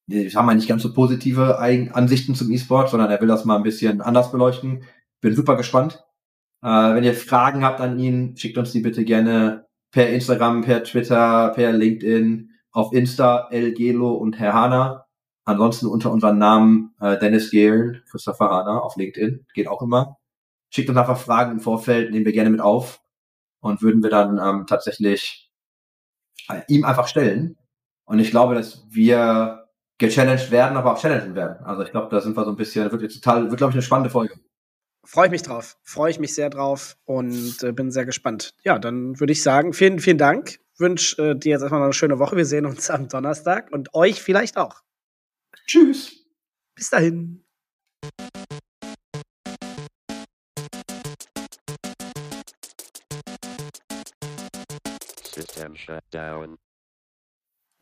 ich habe mal nicht ganz so positive Eigen Ansichten zum E-Sport, sondern er will das mal ein bisschen anders beleuchten. Bin super gespannt. Äh, wenn ihr Fragen habt an ihn, schickt uns die bitte gerne per Instagram, per Twitter, per LinkedIn, auf Insta, El Gelo und Herr Hana. Ansonsten unter unseren Namen äh, Dennis Gehlen, Christopher Hana auf LinkedIn, geht auch immer. Schickt uns einfach Fragen im Vorfeld, nehmen wir gerne mit auf und würden wir dann ähm, tatsächlich äh, ihm einfach stellen. Und ich glaube, dass wir gechallenged werden, aber auch challengen werden. Also ich glaube, da sind wir so ein bisschen, wird jetzt total, wird glaube ich eine spannende Folge. Freue ich mich drauf. Freue ich mich sehr drauf und äh, bin sehr gespannt. Ja, dann würde ich sagen, vielen, vielen Dank. Wünsche äh, dir jetzt erstmal noch eine schöne Woche. Wir sehen uns am Donnerstag und euch vielleicht auch. Tschüss. Bis dahin. System shut down.